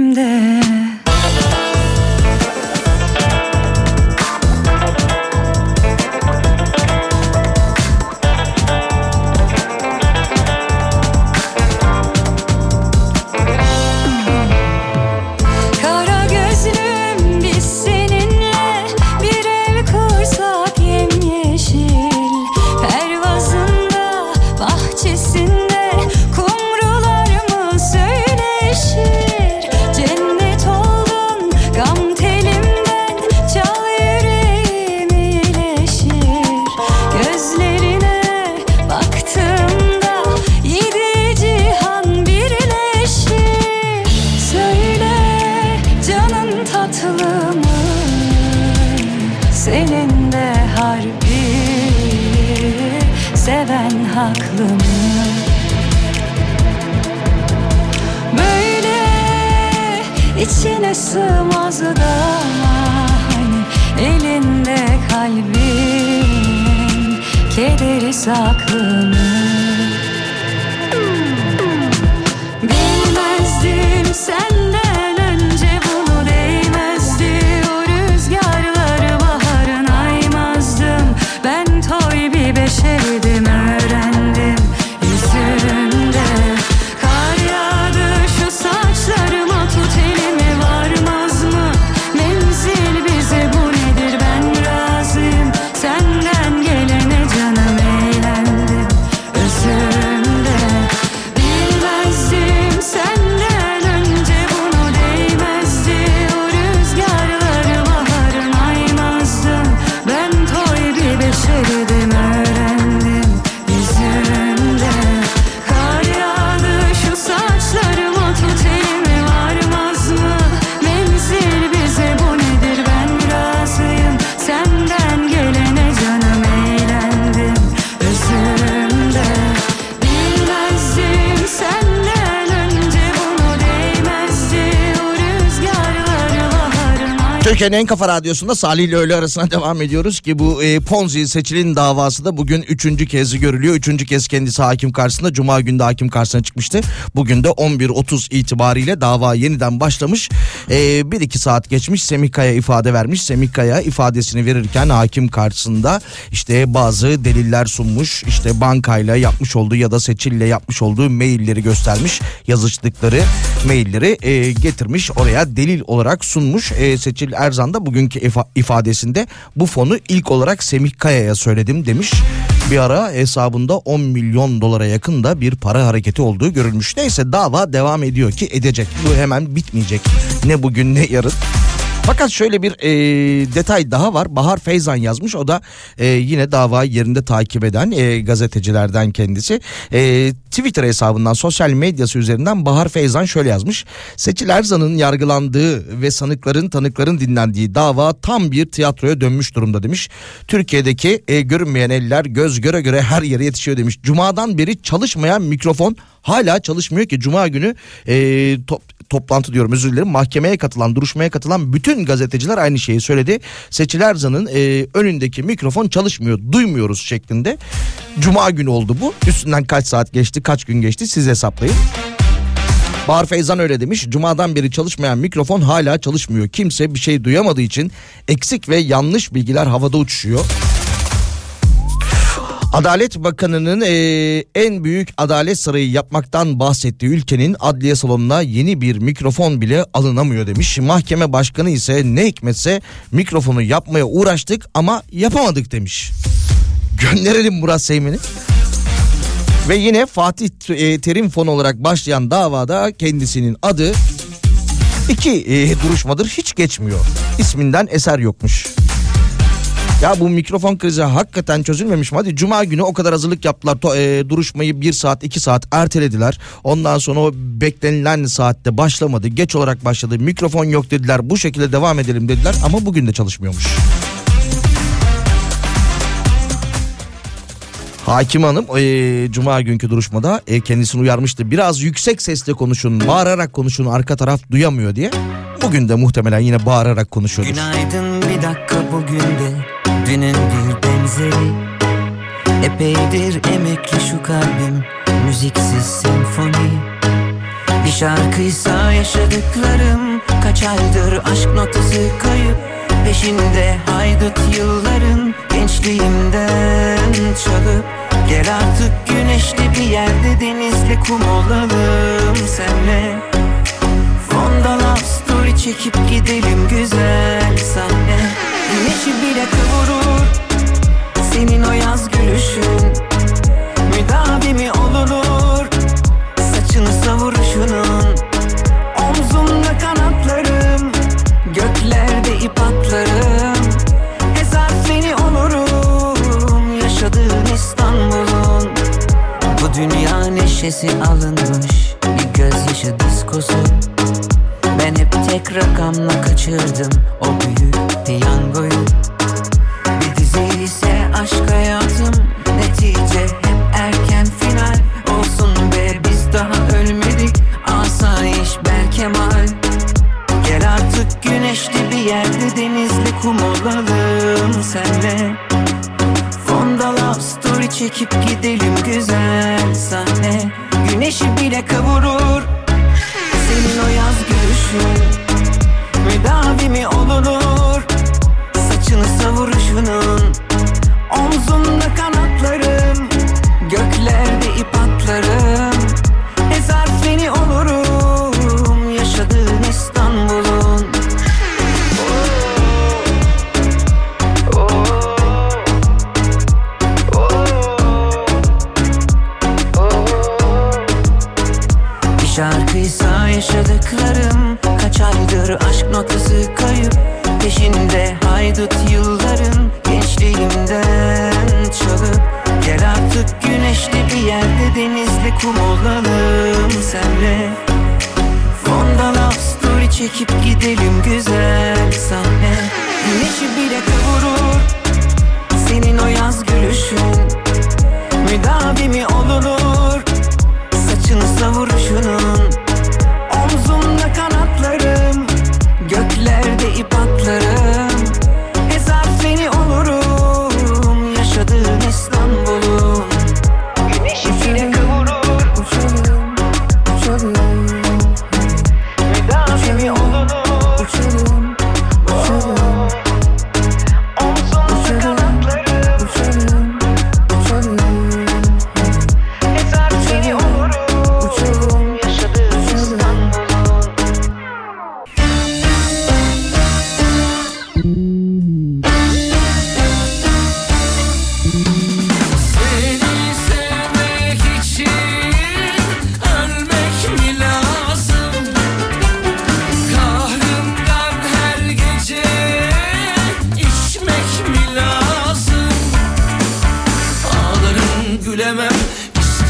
Türkiye'nin en kafa radyosunda Salih ile öğle arasına devam ediyoruz ki bu e, Ponzi seçilin davası da bugün üçüncü kez görülüyor. Üçüncü kez kendisi hakim karşısında Cuma günü de hakim karşısına çıkmıştı. Bugün de 11.30 itibariyle dava yeniden başlamış. E, bir iki saat geçmiş Semih Kaya ifade vermiş. Semih Kaya ifadesini verirken hakim karşısında işte bazı deliller sunmuş. İşte bankayla yapmış olduğu ya da seçille yapmış olduğu mailleri göstermiş. Yazıştıkları mailleri e, getirmiş oraya delil olarak sunmuş. E, Seçil Erzan da bugünkü ifa- ifadesinde bu fonu ilk olarak Semih Kaya'ya söyledim demiş. Bir ara hesabında 10 milyon dolara yakın da bir para hareketi olduğu görülmüş. Neyse dava devam ediyor ki edecek. Bu hemen bitmeyecek. Ne bugün ne yarın. Fakat şöyle bir e, detay daha var. Bahar Feyzan yazmış. O da e, yine davayı yerinde takip eden e, gazetecilerden kendisi. E, Twitter hesabından sosyal medyası üzerinden Bahar Feyzan şöyle yazmış. Seçil Erzan'ın yargılandığı ve sanıkların tanıkların dinlendiği dava tam bir tiyatroya dönmüş durumda demiş. Türkiye'deki e, görünmeyen eller göz göre göre her yere yetişiyor demiş. Cuma'dan beri çalışmayan mikrofon hala çalışmıyor ki Cuma günü e, top- toplantı diyorum özür dilerim mahkemeye katılan duruşmaya katılan bütün gazeteciler aynı şeyi söyledi. Seçil Erzan'ın e, önündeki mikrofon çalışmıyor duymuyoruz şeklinde. Cuma günü oldu bu üstünden kaç saat geçti kaç gün geçti siz hesaplayın. Bahar Feyzan öyle demiş. Cuma'dan beri çalışmayan mikrofon hala çalışmıyor. Kimse bir şey duyamadığı için eksik ve yanlış bilgiler havada uçuşuyor. Adalet Bakanı'nın eee, en büyük adalet sarayı yapmaktan bahsettiği ülkenin adliye salonuna yeni bir mikrofon bile alınamıyor demiş. Mahkeme başkanı ise ne hikmetse mikrofonu yapmaya uğraştık ama yapamadık demiş. Gönderelim Murat Seymen'i. Ve yine Fatih e, Terim Fonu olarak başlayan davada kendisinin adı iki e, duruşmadır hiç geçmiyor. İsminden eser yokmuş. Ya bu mikrofon krizi hakikaten çözülmemiş mi? Hadi cuma günü o kadar hazırlık yaptılar. To- e, duruşmayı bir saat iki saat ertelediler. Ondan sonra o beklenilen saatte başlamadı. Geç olarak başladı. Mikrofon yok dediler. Bu şekilde devam edelim dediler. Ama bugün de çalışmıyormuş. Hakim Hanım e, cuma günkü duruşmada e, kendisini uyarmıştı. Biraz yüksek sesle konuşun, bağırarak konuşun arka taraf duyamıyor diye. Bugün de muhtemelen yine bağırarak konuşuyordur. Günaydın bir dakika bugün de Dünün bir benzeri Epeydir emekli şu kalbim. Müziksiz senfoni Bir şarkıysa yaşadıklarım. Kaç aydır aşk notası kayıp Peşinde haydut yılların. Gençliğimden çalıp Gel artık güneşli bir yerde Denizli kum olalım senle. Fonda love story çekip gidelim güzel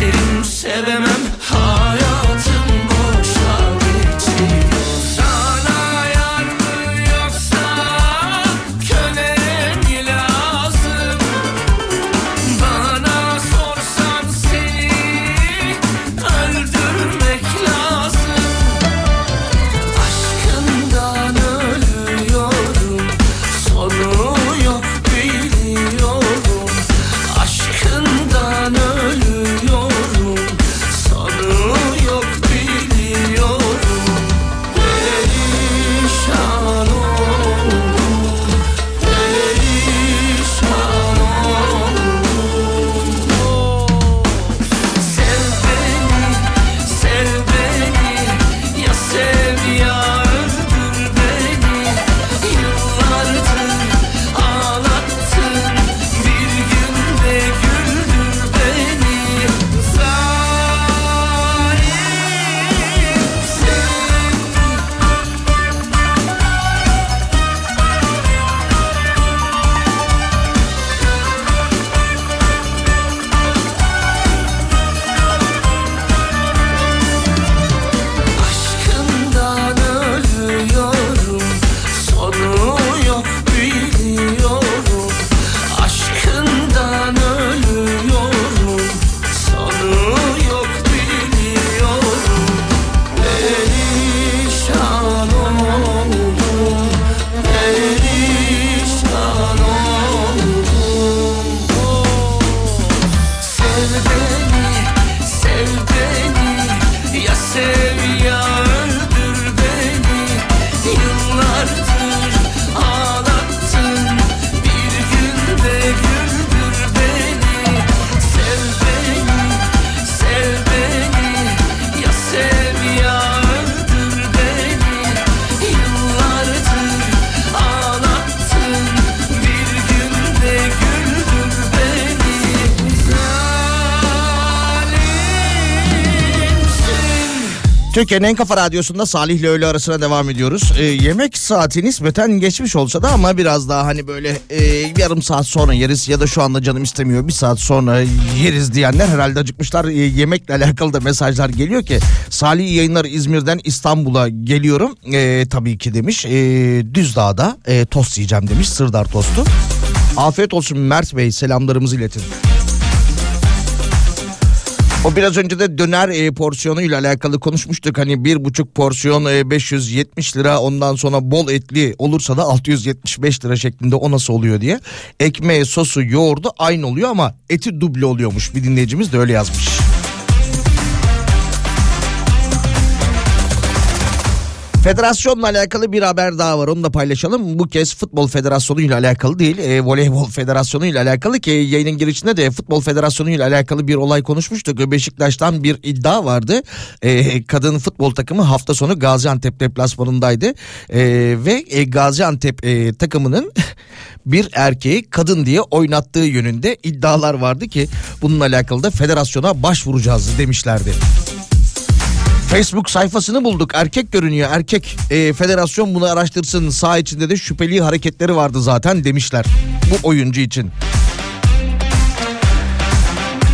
İsterim sevemem Türkiye'nin en kafa radyosunda Salih ile öğle arasına devam ediyoruz. Ee, yemek saati nispeten geçmiş olsa da ama biraz daha hani böyle e, yarım saat sonra yeriz ya da şu anda canım istemiyor bir saat sonra yeriz diyenler herhalde acıkmışlar. Ee, yemekle alakalı da mesajlar geliyor ki Salih iyi yayınlar İzmir'den İstanbul'a geliyorum. Ee, tabii ki demiş. Ee, Düzdağ'da e, tost yiyeceğim demiş Sırdar tostu. Afiyet olsun Mert Bey selamlarımızı iletin. O biraz önce de döner e, porsiyonuyla alakalı konuşmuştuk. Hani bir buçuk porsiyon e, 570 lira ondan sonra bol etli olursa da 675 lira şeklinde o nasıl oluyor diye. Ekmeği, sosu, yoğurdu aynı oluyor ama eti duble oluyormuş. Bir dinleyicimiz de öyle yazmış. Federasyonla alakalı bir haber daha var onu da paylaşalım. Bu kez Futbol Federasyonu ile alakalı değil e, Voleybol Federasyonu ile alakalı ki yayının girişinde de Futbol Federasyonu ile alakalı bir olay konuşmuştuk. Beşiktaş'tan bir iddia vardı. E, kadın futbol takımı hafta sonu Gaziantep deplasmanındaydı. E, ve e, Gaziantep e, takımının bir erkeği kadın diye oynattığı yönünde iddialar vardı ki bununla alakalı da federasyona başvuracağız demişlerdi. Facebook sayfasını bulduk. Erkek görünüyor erkek. Ee, federasyon bunu araştırsın. Sağ içinde de şüpheli hareketleri vardı zaten demişler. Bu oyuncu için.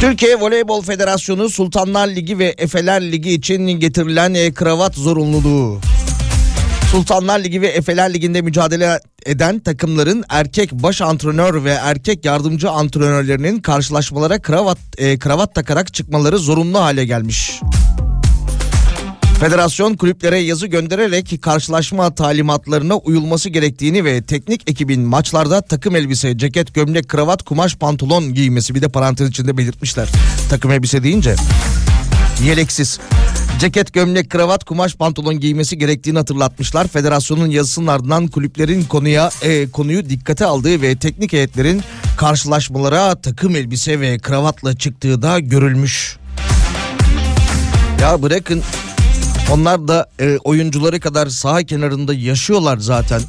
Türkiye Voleybol Federasyonu Sultanlar Ligi ve Efeler Ligi için getirilen e, kravat zorunluluğu. Sultanlar Ligi ve Efeler Ligi'nde mücadele eden takımların erkek baş antrenör ve erkek yardımcı antrenörlerinin karşılaşmalara kravat e, kravat takarak çıkmaları zorunlu hale gelmiş. Federasyon kulüplere yazı göndererek karşılaşma talimatlarına uyulması gerektiğini ve teknik ekibin maçlarda takım elbise, ceket, gömlek, kravat, kumaş, pantolon giymesi bir de parantez içinde belirtmişler. Takım elbise deyince yeleksiz. Ceket, gömlek, kravat, kumaş, pantolon giymesi gerektiğini hatırlatmışlar. Federasyonun yazısının ardından kulüplerin konuya e, konuyu dikkate aldığı ve teknik heyetlerin karşılaşmalara takım elbise ve kravatla çıktığı da görülmüş. Ya bırakın onlar da e, oyuncuları kadar saha kenarında yaşıyorlar zaten.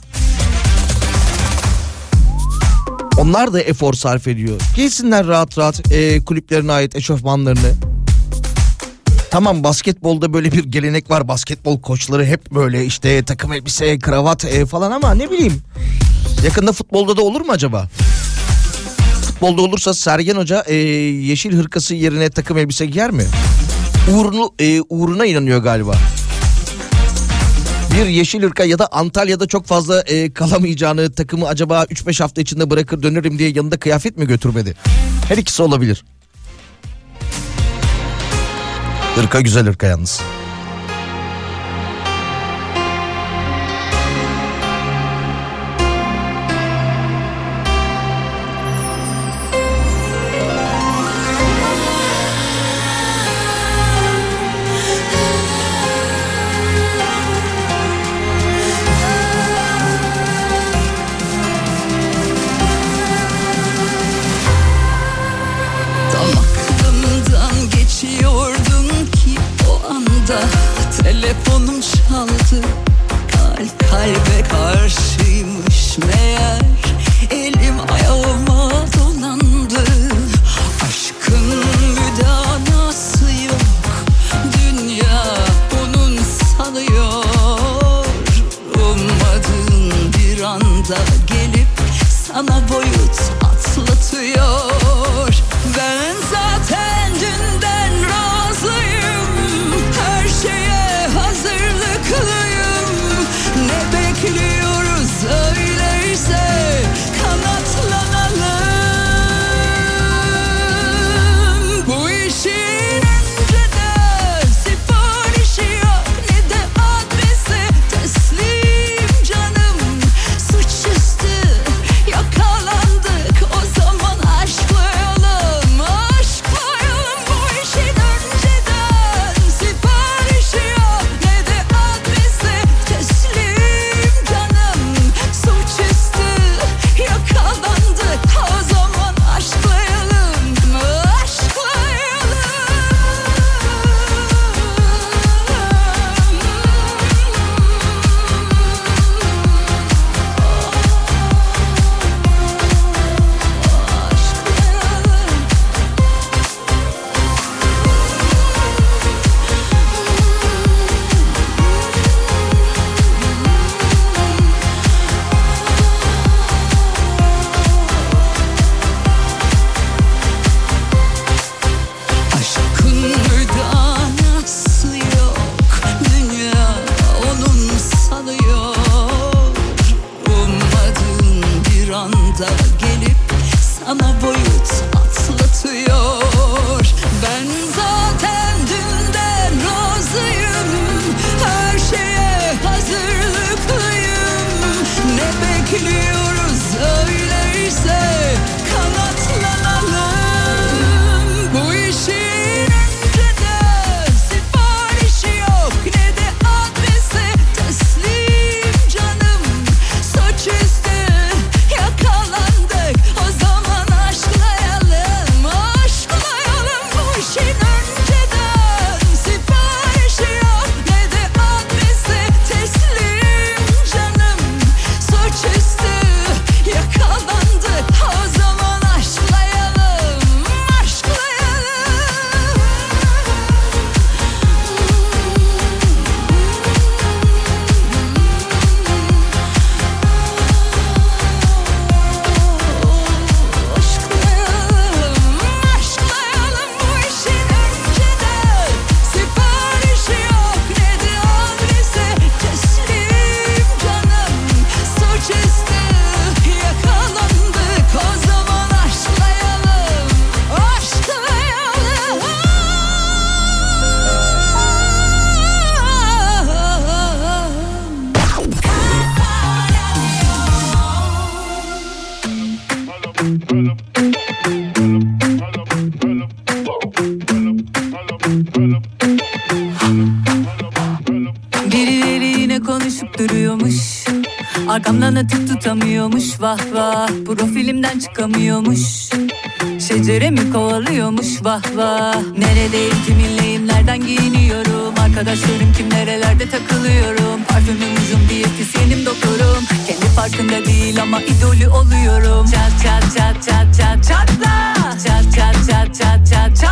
Onlar da efor sarf ediyor. Giysinler rahat rahat e, kulüplerine ait eşofmanlarını. Tamam basketbolda böyle bir gelenek var. Basketbol koçları hep böyle işte takım elbise, kravat e, falan ama ne bileyim. Yakında futbolda da olur mu acaba? Futbolda olursa Sergen Hoca e, yeşil hırkası yerine takım elbise giyer mi? uğrunu, e, uğruna inanıyor galiba. Bir yeşil ırka ya da Antalya'da çok fazla e, kalamayacağını takımı acaba 3-5 hafta içinde bırakır dönerim diye yanında kıyafet mi götürmedi? Her ikisi olabilir. Irka güzel ırka yalnız. vah vah Profilimden çıkamıyormuş Şecere mi kovalıyormuş vah vah Neredeyim kiminleyim nereden giyiniyorum Arkadaşlarım kim nerelerde takılıyorum Parfümüm ucum diyetisyenim doktorum Kendi farkında değil ama idolü oluyorum Çat çat çat çat çat çatla Çat çat çat çat çat çat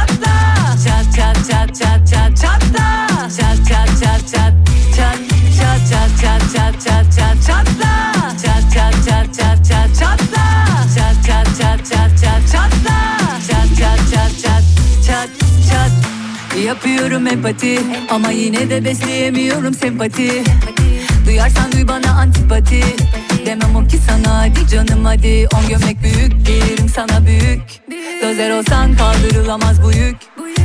Yapıyorum empati ama yine de besleyemiyorum sempati. Duyarsan duy bana antipati. Demem o ki sana hadi canım hadi. On gömlek büyük giyerim sana büyük. Dozer olsan kaldırılamaz bu yük.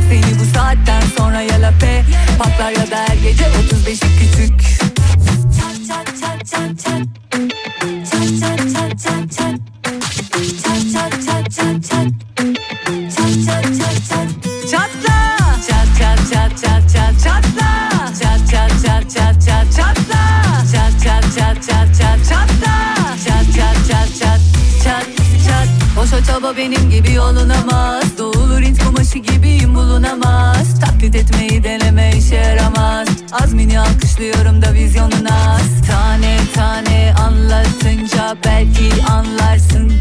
Seni bu saatten sonra ya lape Patlar ya da her gece 35'i küçük Boşa çaba benim gibi olunamaz. Doğulur int kumaşı gibiyim bulunamaz. Taklit etmeyi deneme işe yaramaz. Azmini alkışlıyorum da vizyonun az Tane tane anlatınca belki anlarsın.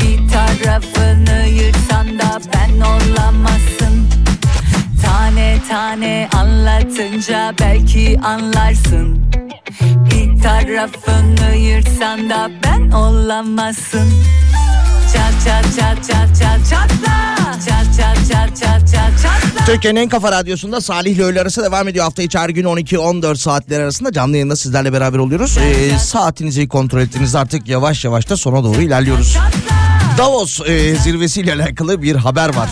Bir tarafını yırtsan da ben olamazsın. Tane tane anlatınca belki anlarsın. Bir tarafını yırtsan da ben olamazsın Çat çat çat çat çat çatla Çat çat çat çat çat çatla Türkiye'nin en kafa radyosunda Salih ile öğle arası devam ediyor. Hafta içi her gün 12-14 saatler arasında canlı yayında sizlerle beraber oluyoruz. Ee, saatinizi kontrol ettiniz artık yavaş yavaş da sona doğru ilerliyoruz. Davos e, zirvesiyle alakalı bir haber var.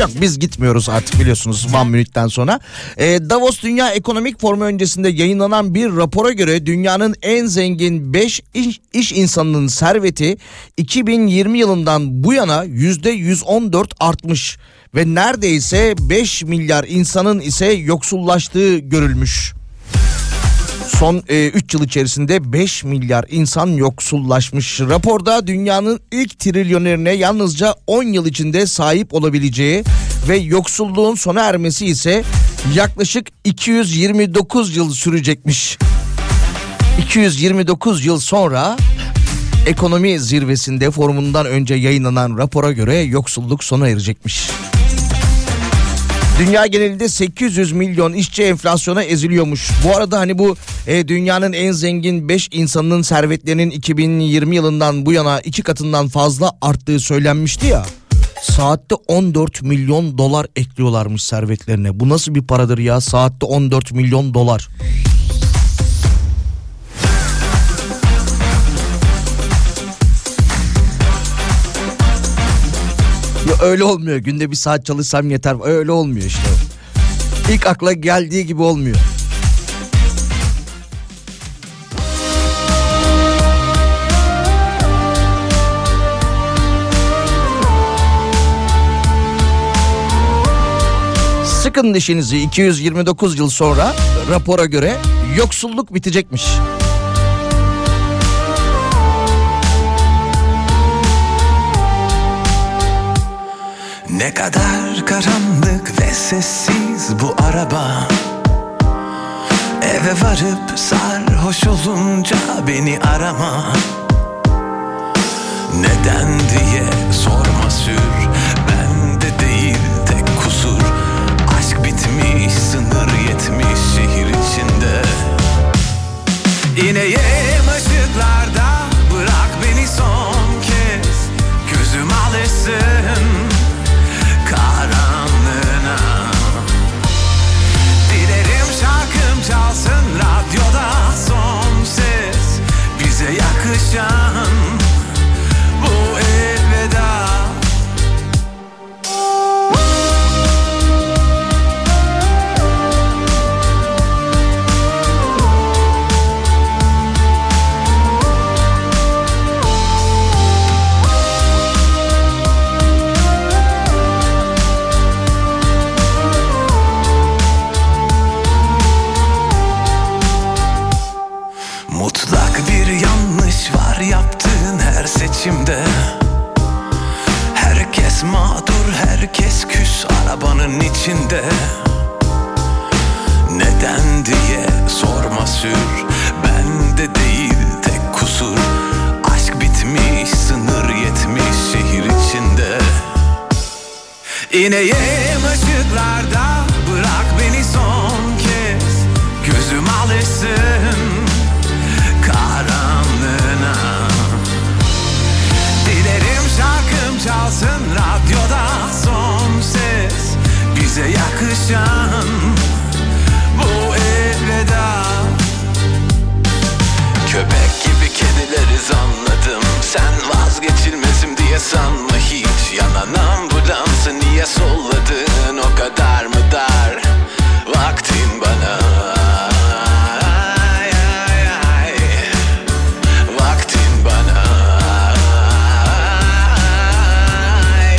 Yok biz gitmiyoruz artık biliyorsunuz One Minute'den sonra. E, Davos Dünya Ekonomik Forumu öncesinde yayınlanan bir rapora göre dünyanın en zengin 5 iş, iş insanının serveti 2020 yılından bu yana %114 artmış. Ve neredeyse 5 milyar insanın ise yoksullaştığı görülmüş. Son 3 yıl içerisinde 5 milyar insan yoksullaşmış. Raporda dünyanın ilk trilyonerine yalnızca 10 yıl içinde sahip olabileceği ve yoksulluğun sona ermesi ise yaklaşık 229 yıl sürecekmiş. 229 yıl sonra ekonomi zirvesinde forumundan önce yayınlanan rapora göre yoksulluk sona erecekmiş. Dünya genelinde 800 milyon işçi enflasyona eziliyormuş. Bu arada hani bu e, dünyanın en zengin 5 insanının servetlerinin 2020 yılından bu yana iki katından fazla arttığı söylenmişti ya. Saatte 14 milyon dolar ekliyorlarmış servetlerine. Bu nasıl bir paradır ya? Saatte 14 milyon dolar. Öyle olmuyor. Günde bir saat çalışsam yeter. Öyle olmuyor işte. İlk akla geldiği gibi olmuyor. Sıkın dişinizi 229 yıl sonra rapora göre yoksulluk bitecekmiş. Ne kadar karanlık ve sessiz bu araba. Eve varıp sarhoş olunca beni arama. Neden diye sorma sür Bende değil tek kusur. Aşk bitmiş sınır yetmiş şehir içinde. İneyim her seçimde Herkes mağdur, herkes küs arabanın içinde. Neden diye sorma sür Bende değil tek kusur. Aşk bitmiş, sınır yetmiş şehir içinde. İneyim yakışan bu elveda Köpek gibi kedileriz anladım Sen vazgeçilmezim diye sanma hiç. Yanan ambulansı niye solladın? O kadar mı dar Vaktin bana? Ay. Vaktin bana. Ay.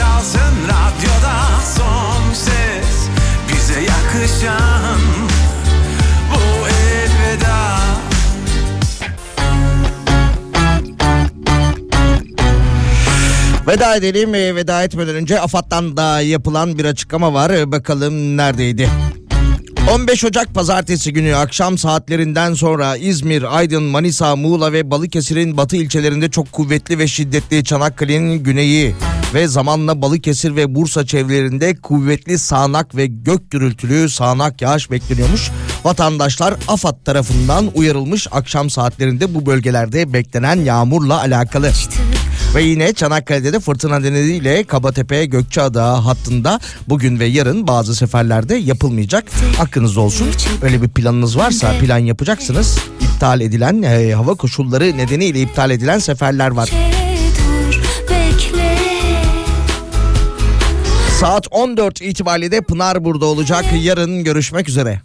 çalsın radyoda son ses Bize yakışan bu elveda Veda edelim. Ee, Veda etmeden önce AFAD'dan da yapılan bir açıklama var. Ee, Bakalım neredeydi? 15 Ocak pazartesi günü akşam saatlerinden sonra İzmir, Aydın, Manisa, Muğla ve Balıkesir'in batı ilçelerinde çok kuvvetli ve şiddetli Çanakkale'nin güneyi ve zamanla Balıkesir ve Bursa çevrelerinde kuvvetli sağanak ve gök gürültülü sağanak yağış bekleniyormuş. Vatandaşlar AFAD tarafından uyarılmış akşam saatlerinde bu bölgelerde beklenen yağmurla alakalı. Ve yine Çanakkale'de de fırtına nedeniyle Kabatepe Gökçeada hattında bugün ve yarın bazı seferlerde yapılmayacak. Hakkınız olsun. Öyle bir planınız varsa plan yapacaksınız. İptal edilen e, hava koşulları nedeniyle iptal edilen seferler var. Saat 14 itibariyle de Pınar burada olacak. Yarın görüşmek üzere.